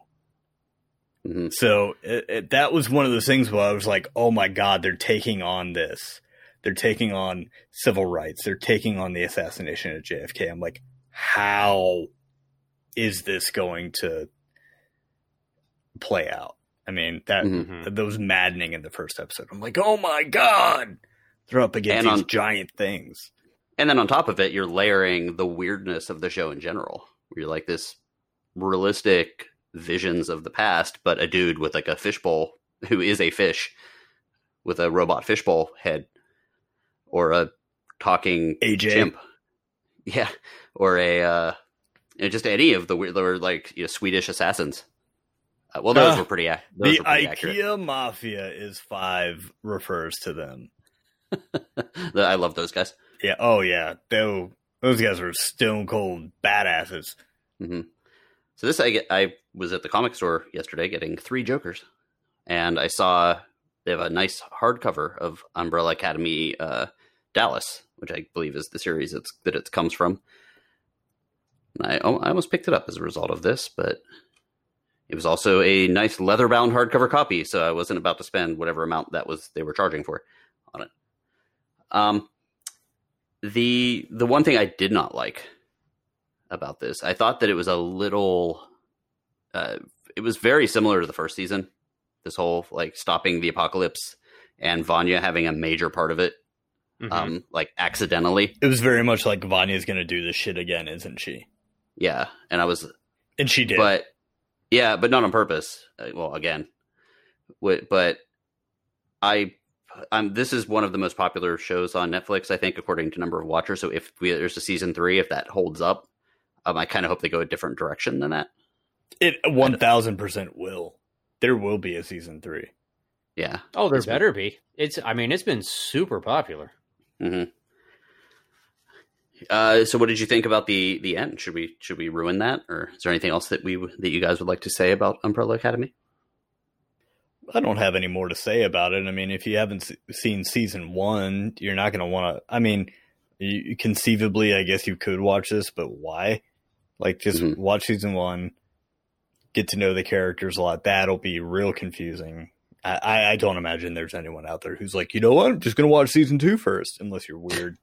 hmm So it, it, that was one of those things where I was like, "Oh my god, they're taking on this. They're taking on civil rights. They're taking on the assassination of JFK." I'm like, "How is this going to play out?" I mean, that Mhm. Mhm. that was maddening in the first episode. I'm like, "Oh my god, they're up against these giant things." And then on top of it, you're layering the weirdness of the show in general. Where you're like this realistic visions of the past, but a dude with like a fishbowl who is a fish with a robot fishbowl head, or a talking AJ. chimp, yeah, or a uh, just any of the weird, or like you know, Swedish assassins. Uh, well, those Ah, were pretty. Those The were pretty IKEA accurate. Mafia is five refers to them. I love those guys. Yeah. Oh yeah. They, those guys were stone cold badasses. hmm So this, I get, I was at the comic store yesterday getting three Jokers, and I saw they have a nice hardcover of Umbrella Academy uh, Dallas, which I believe is the series it's, that it comes from. And I, I almost picked it up as a result of this, but it was also a nice leather bound hardcover copy, so I wasn't about to spend whatever amount that was they were charging for on it. Um, the the one thing I did not like about this. I thought that it was a little. Uh, it was very similar to the first season. This whole like stopping the apocalypse and Vanya having a major part of it, Mhm. um, like accidentally. It was very much like Vanya's going to do this shit again, isn't she? Yeah, and I was, And she did. but yeah, but not on purpose. Uh, well, again, but I. I'm. this is one of the most popular shows on Netflix, I think, according to number of watchers. So if we, there's a season three, if that holds up, um, I kind of hope they go a different direction than that. it one thousand percent will. There will be a season three. Yeah, Oh, there It's- better be. It's. I mean, it's been super popular. hmm Uh, so, what did you think about the the end? Should we should we ruin that, or is there anything else that we that you guys would like to say about Umbrella Academy? I don't have any more to say about it. I mean, if you haven't seen season one, you're not going to want to. I mean, you, conceivably, I guess you could watch this, but why? Like, just Mhm. watch season one, get to know the characters a lot. That'll be real confusing. I, I, I don't imagine there's anyone out there who's like, you know what, I'm just going to watch season two first, unless you're weird.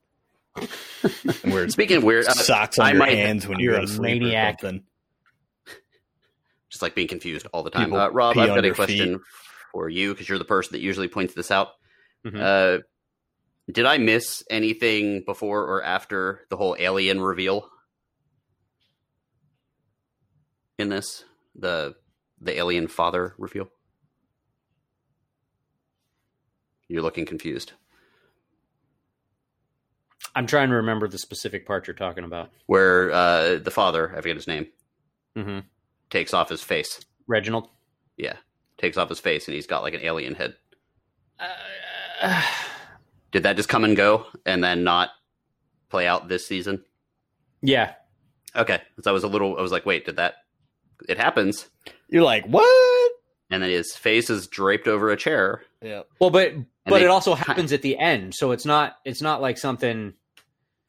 And weird Speaking of weird, uh, socks on I your might- hands when you you're go to a maniac. or just like being confused all the time. Uh, Rob, I've got a their question for you because you're the person that usually points this out. Mhm. Uh, did I miss anything before or after the whole alien reveal in this? The the alien father reveal. You're looking confused. I'm trying to remember the specific part you're talking about. Where uh, the father, I forget his name, hmm takes off his face. Reginald. Yeah, takes off his face, and he's got like an alien head. Uh, Did that just come and go, and then not play out this season? yeah. Okay, so I was a little. I was like, wait, did that? It happens, You're like, what? and then his face is draped over a chair. Yeah. Well, but but they it also happens at the end, so it's not it's not like something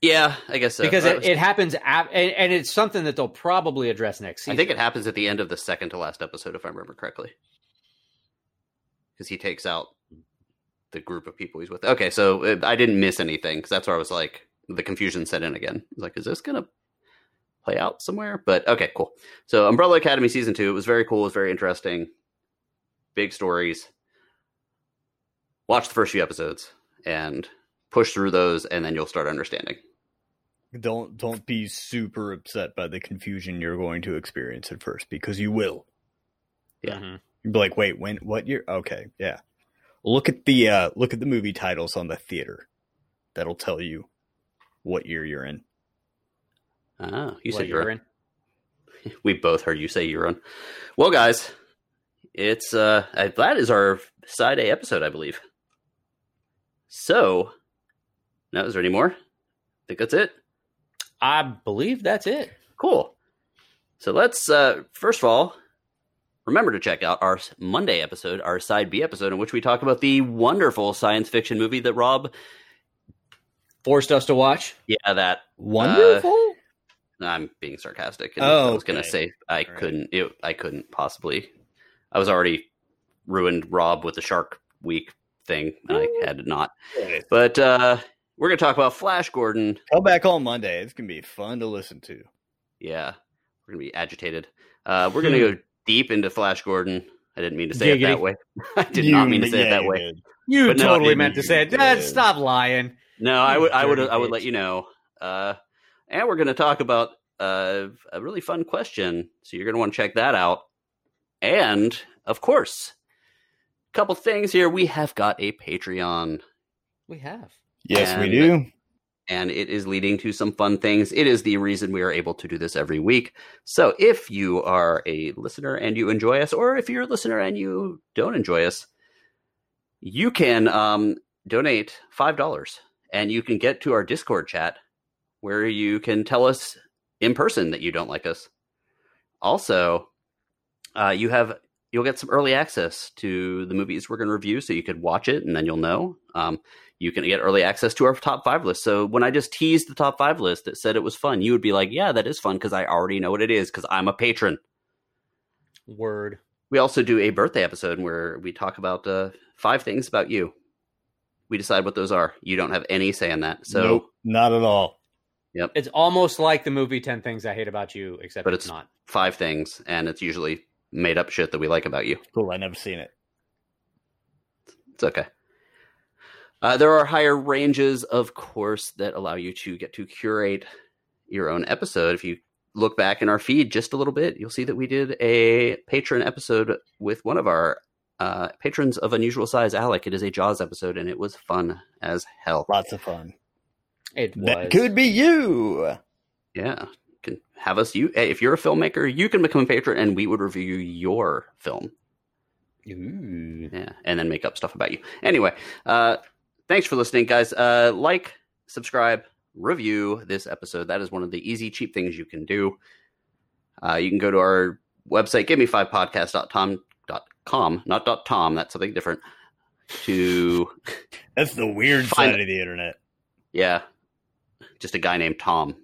Yeah, I guess so. because it, was- it happens ap- and, and it's something that they'll probably address next season. I think it happens at the end of the second to last episode, if I remember correctly, because he takes out the group of people he's with. Okay, so uh, I didn't miss anything because that's where I was like, the confusion set in again. I was like, is this gonna play out somewhere? But okay, cool. So Umbrella Academy season two, it was very cool. It was very interesting. Big stories. Watch the first few episodes and push through those, and then you'll start understanding. Don't don't be super upset by the confusion you're going to experience at first because you will. Yeah. Mhm. You'll be like, wait, when what year? Okay, yeah. Look at the uh look at the movie titles on the theater. That'll tell you what year you're in. Ah, you said you're you're in. We both heard you say Euron. Well, guys, it's uh uh, that is our side A episode, I believe. So, now is there any more? I think that's it. I believe that's it. Cool. So let's uh first of all remember to check out our Monday episode, our side B episode, in which we talk about the wonderful science fiction movie that Rob. Forced us to watch. Yeah, that Wonderful. I'm being sarcastic. And Oh, I was gonna say I right. couldn't. It, I couldn't possibly. I was already ruined Rob with the Shark Week thing, and I had to not. But uh we're gonna talk about Flash Gordon. Come back on Monday. It's gonna be fun to listen to. Yeah, we're gonna be agitated. Uh We're gonna go deep into Flash Gordon. I didn't mean to say it that way. I did not mean to say it that you way. did. You But totally it- meant to say it. Dad, stop lying. No, I would, I would, I would let you know. Uh, and we're going to talk about uh, a really fun question, so you're going to want to check that out. And of course, couple things here. We have got a Patreon, We have. Yes, we do. and it is leading to some fun things. It is the reason we are able to do this every week. So if you are a listener and you enjoy us, or if you're a listener and you don't enjoy us, you can um, donate five dollars, and you can get to our Discord chat where you can tell us in person that you don't like us. Also, uh, you have you'll get some early access to the movies we're going to review, so you could watch it and then you'll know. Um, you can get early access to our top five list. So when I just teased the top five list that said it was fun, you would be like, "Yeah, that is fun," because I already know what it is because I'm a patron. Word. We also do a birthday episode where we talk about uh, five things about you. We decide what those are. You don't have any say in that. So, nope, not at all. Yep. It's almost like the movie 10 Things I Hate About You, except But it's, it's- not. five things, and it's usually made up shit that we like about you. Cool. I never seen it. It's okay. Uh, there are higher ranges, of course, that allow you to get to curate your own episode. If you look back in our feed just a little bit, you'll see that we did a patron episode with one of our uh, patrons of unusual size, Alec. It is a Jaws episode, and it was fun as hell. Lots of fun. It was. That could be you. Yeah, you can have us. You, if you're a filmmaker, you can become a patron, and we would review your film. Ooh. Yeah, and then make up stuff about you. Anyway, uh, thanks for listening, guys. Uh, like, subscribe, review this episode. That is one of the easy, cheap things you can do. Uh, you can go to our website, give me five podcast.tom.com, not dot .tom, that's something different. To, That's the weird side of the internet. yeah, just a guy named Tom.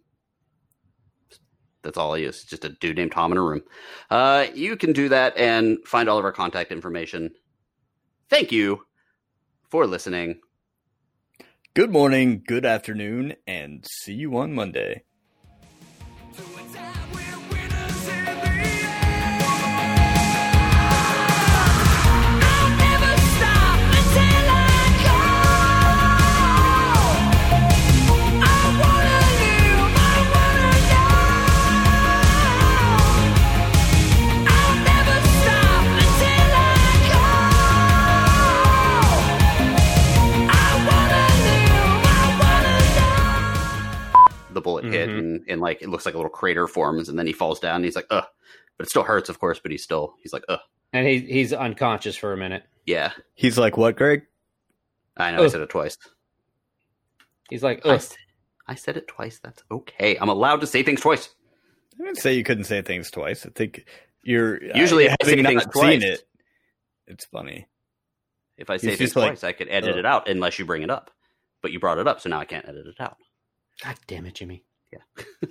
That's all he is, just a dude named Tom in a room. Uh, you can do that and find all of our contact information. Thank you for listening. Good morning, good afternoon, and see you on Monday. I wanna know. the bullet hit Mhm. and, and like it looks like a little crater forms and then he falls down and he's like ugh but it still hurts of course but he's still he's like ugh And he, he's unconscious for a minute. yeah He's like, "What, Greg?" i know i said it twice He's like, I, Ugh. said, I said it twice that's okay i'm allowed to say things twice I didn't say you couldn't say things twice. I think you're Usually uh, I say having not twice- seen it. It's funny. if i say He's things just like, twice i could edit ugh. it out unless you bring it up but you brought it up so now i can't edit it out God damn it, Jimmy.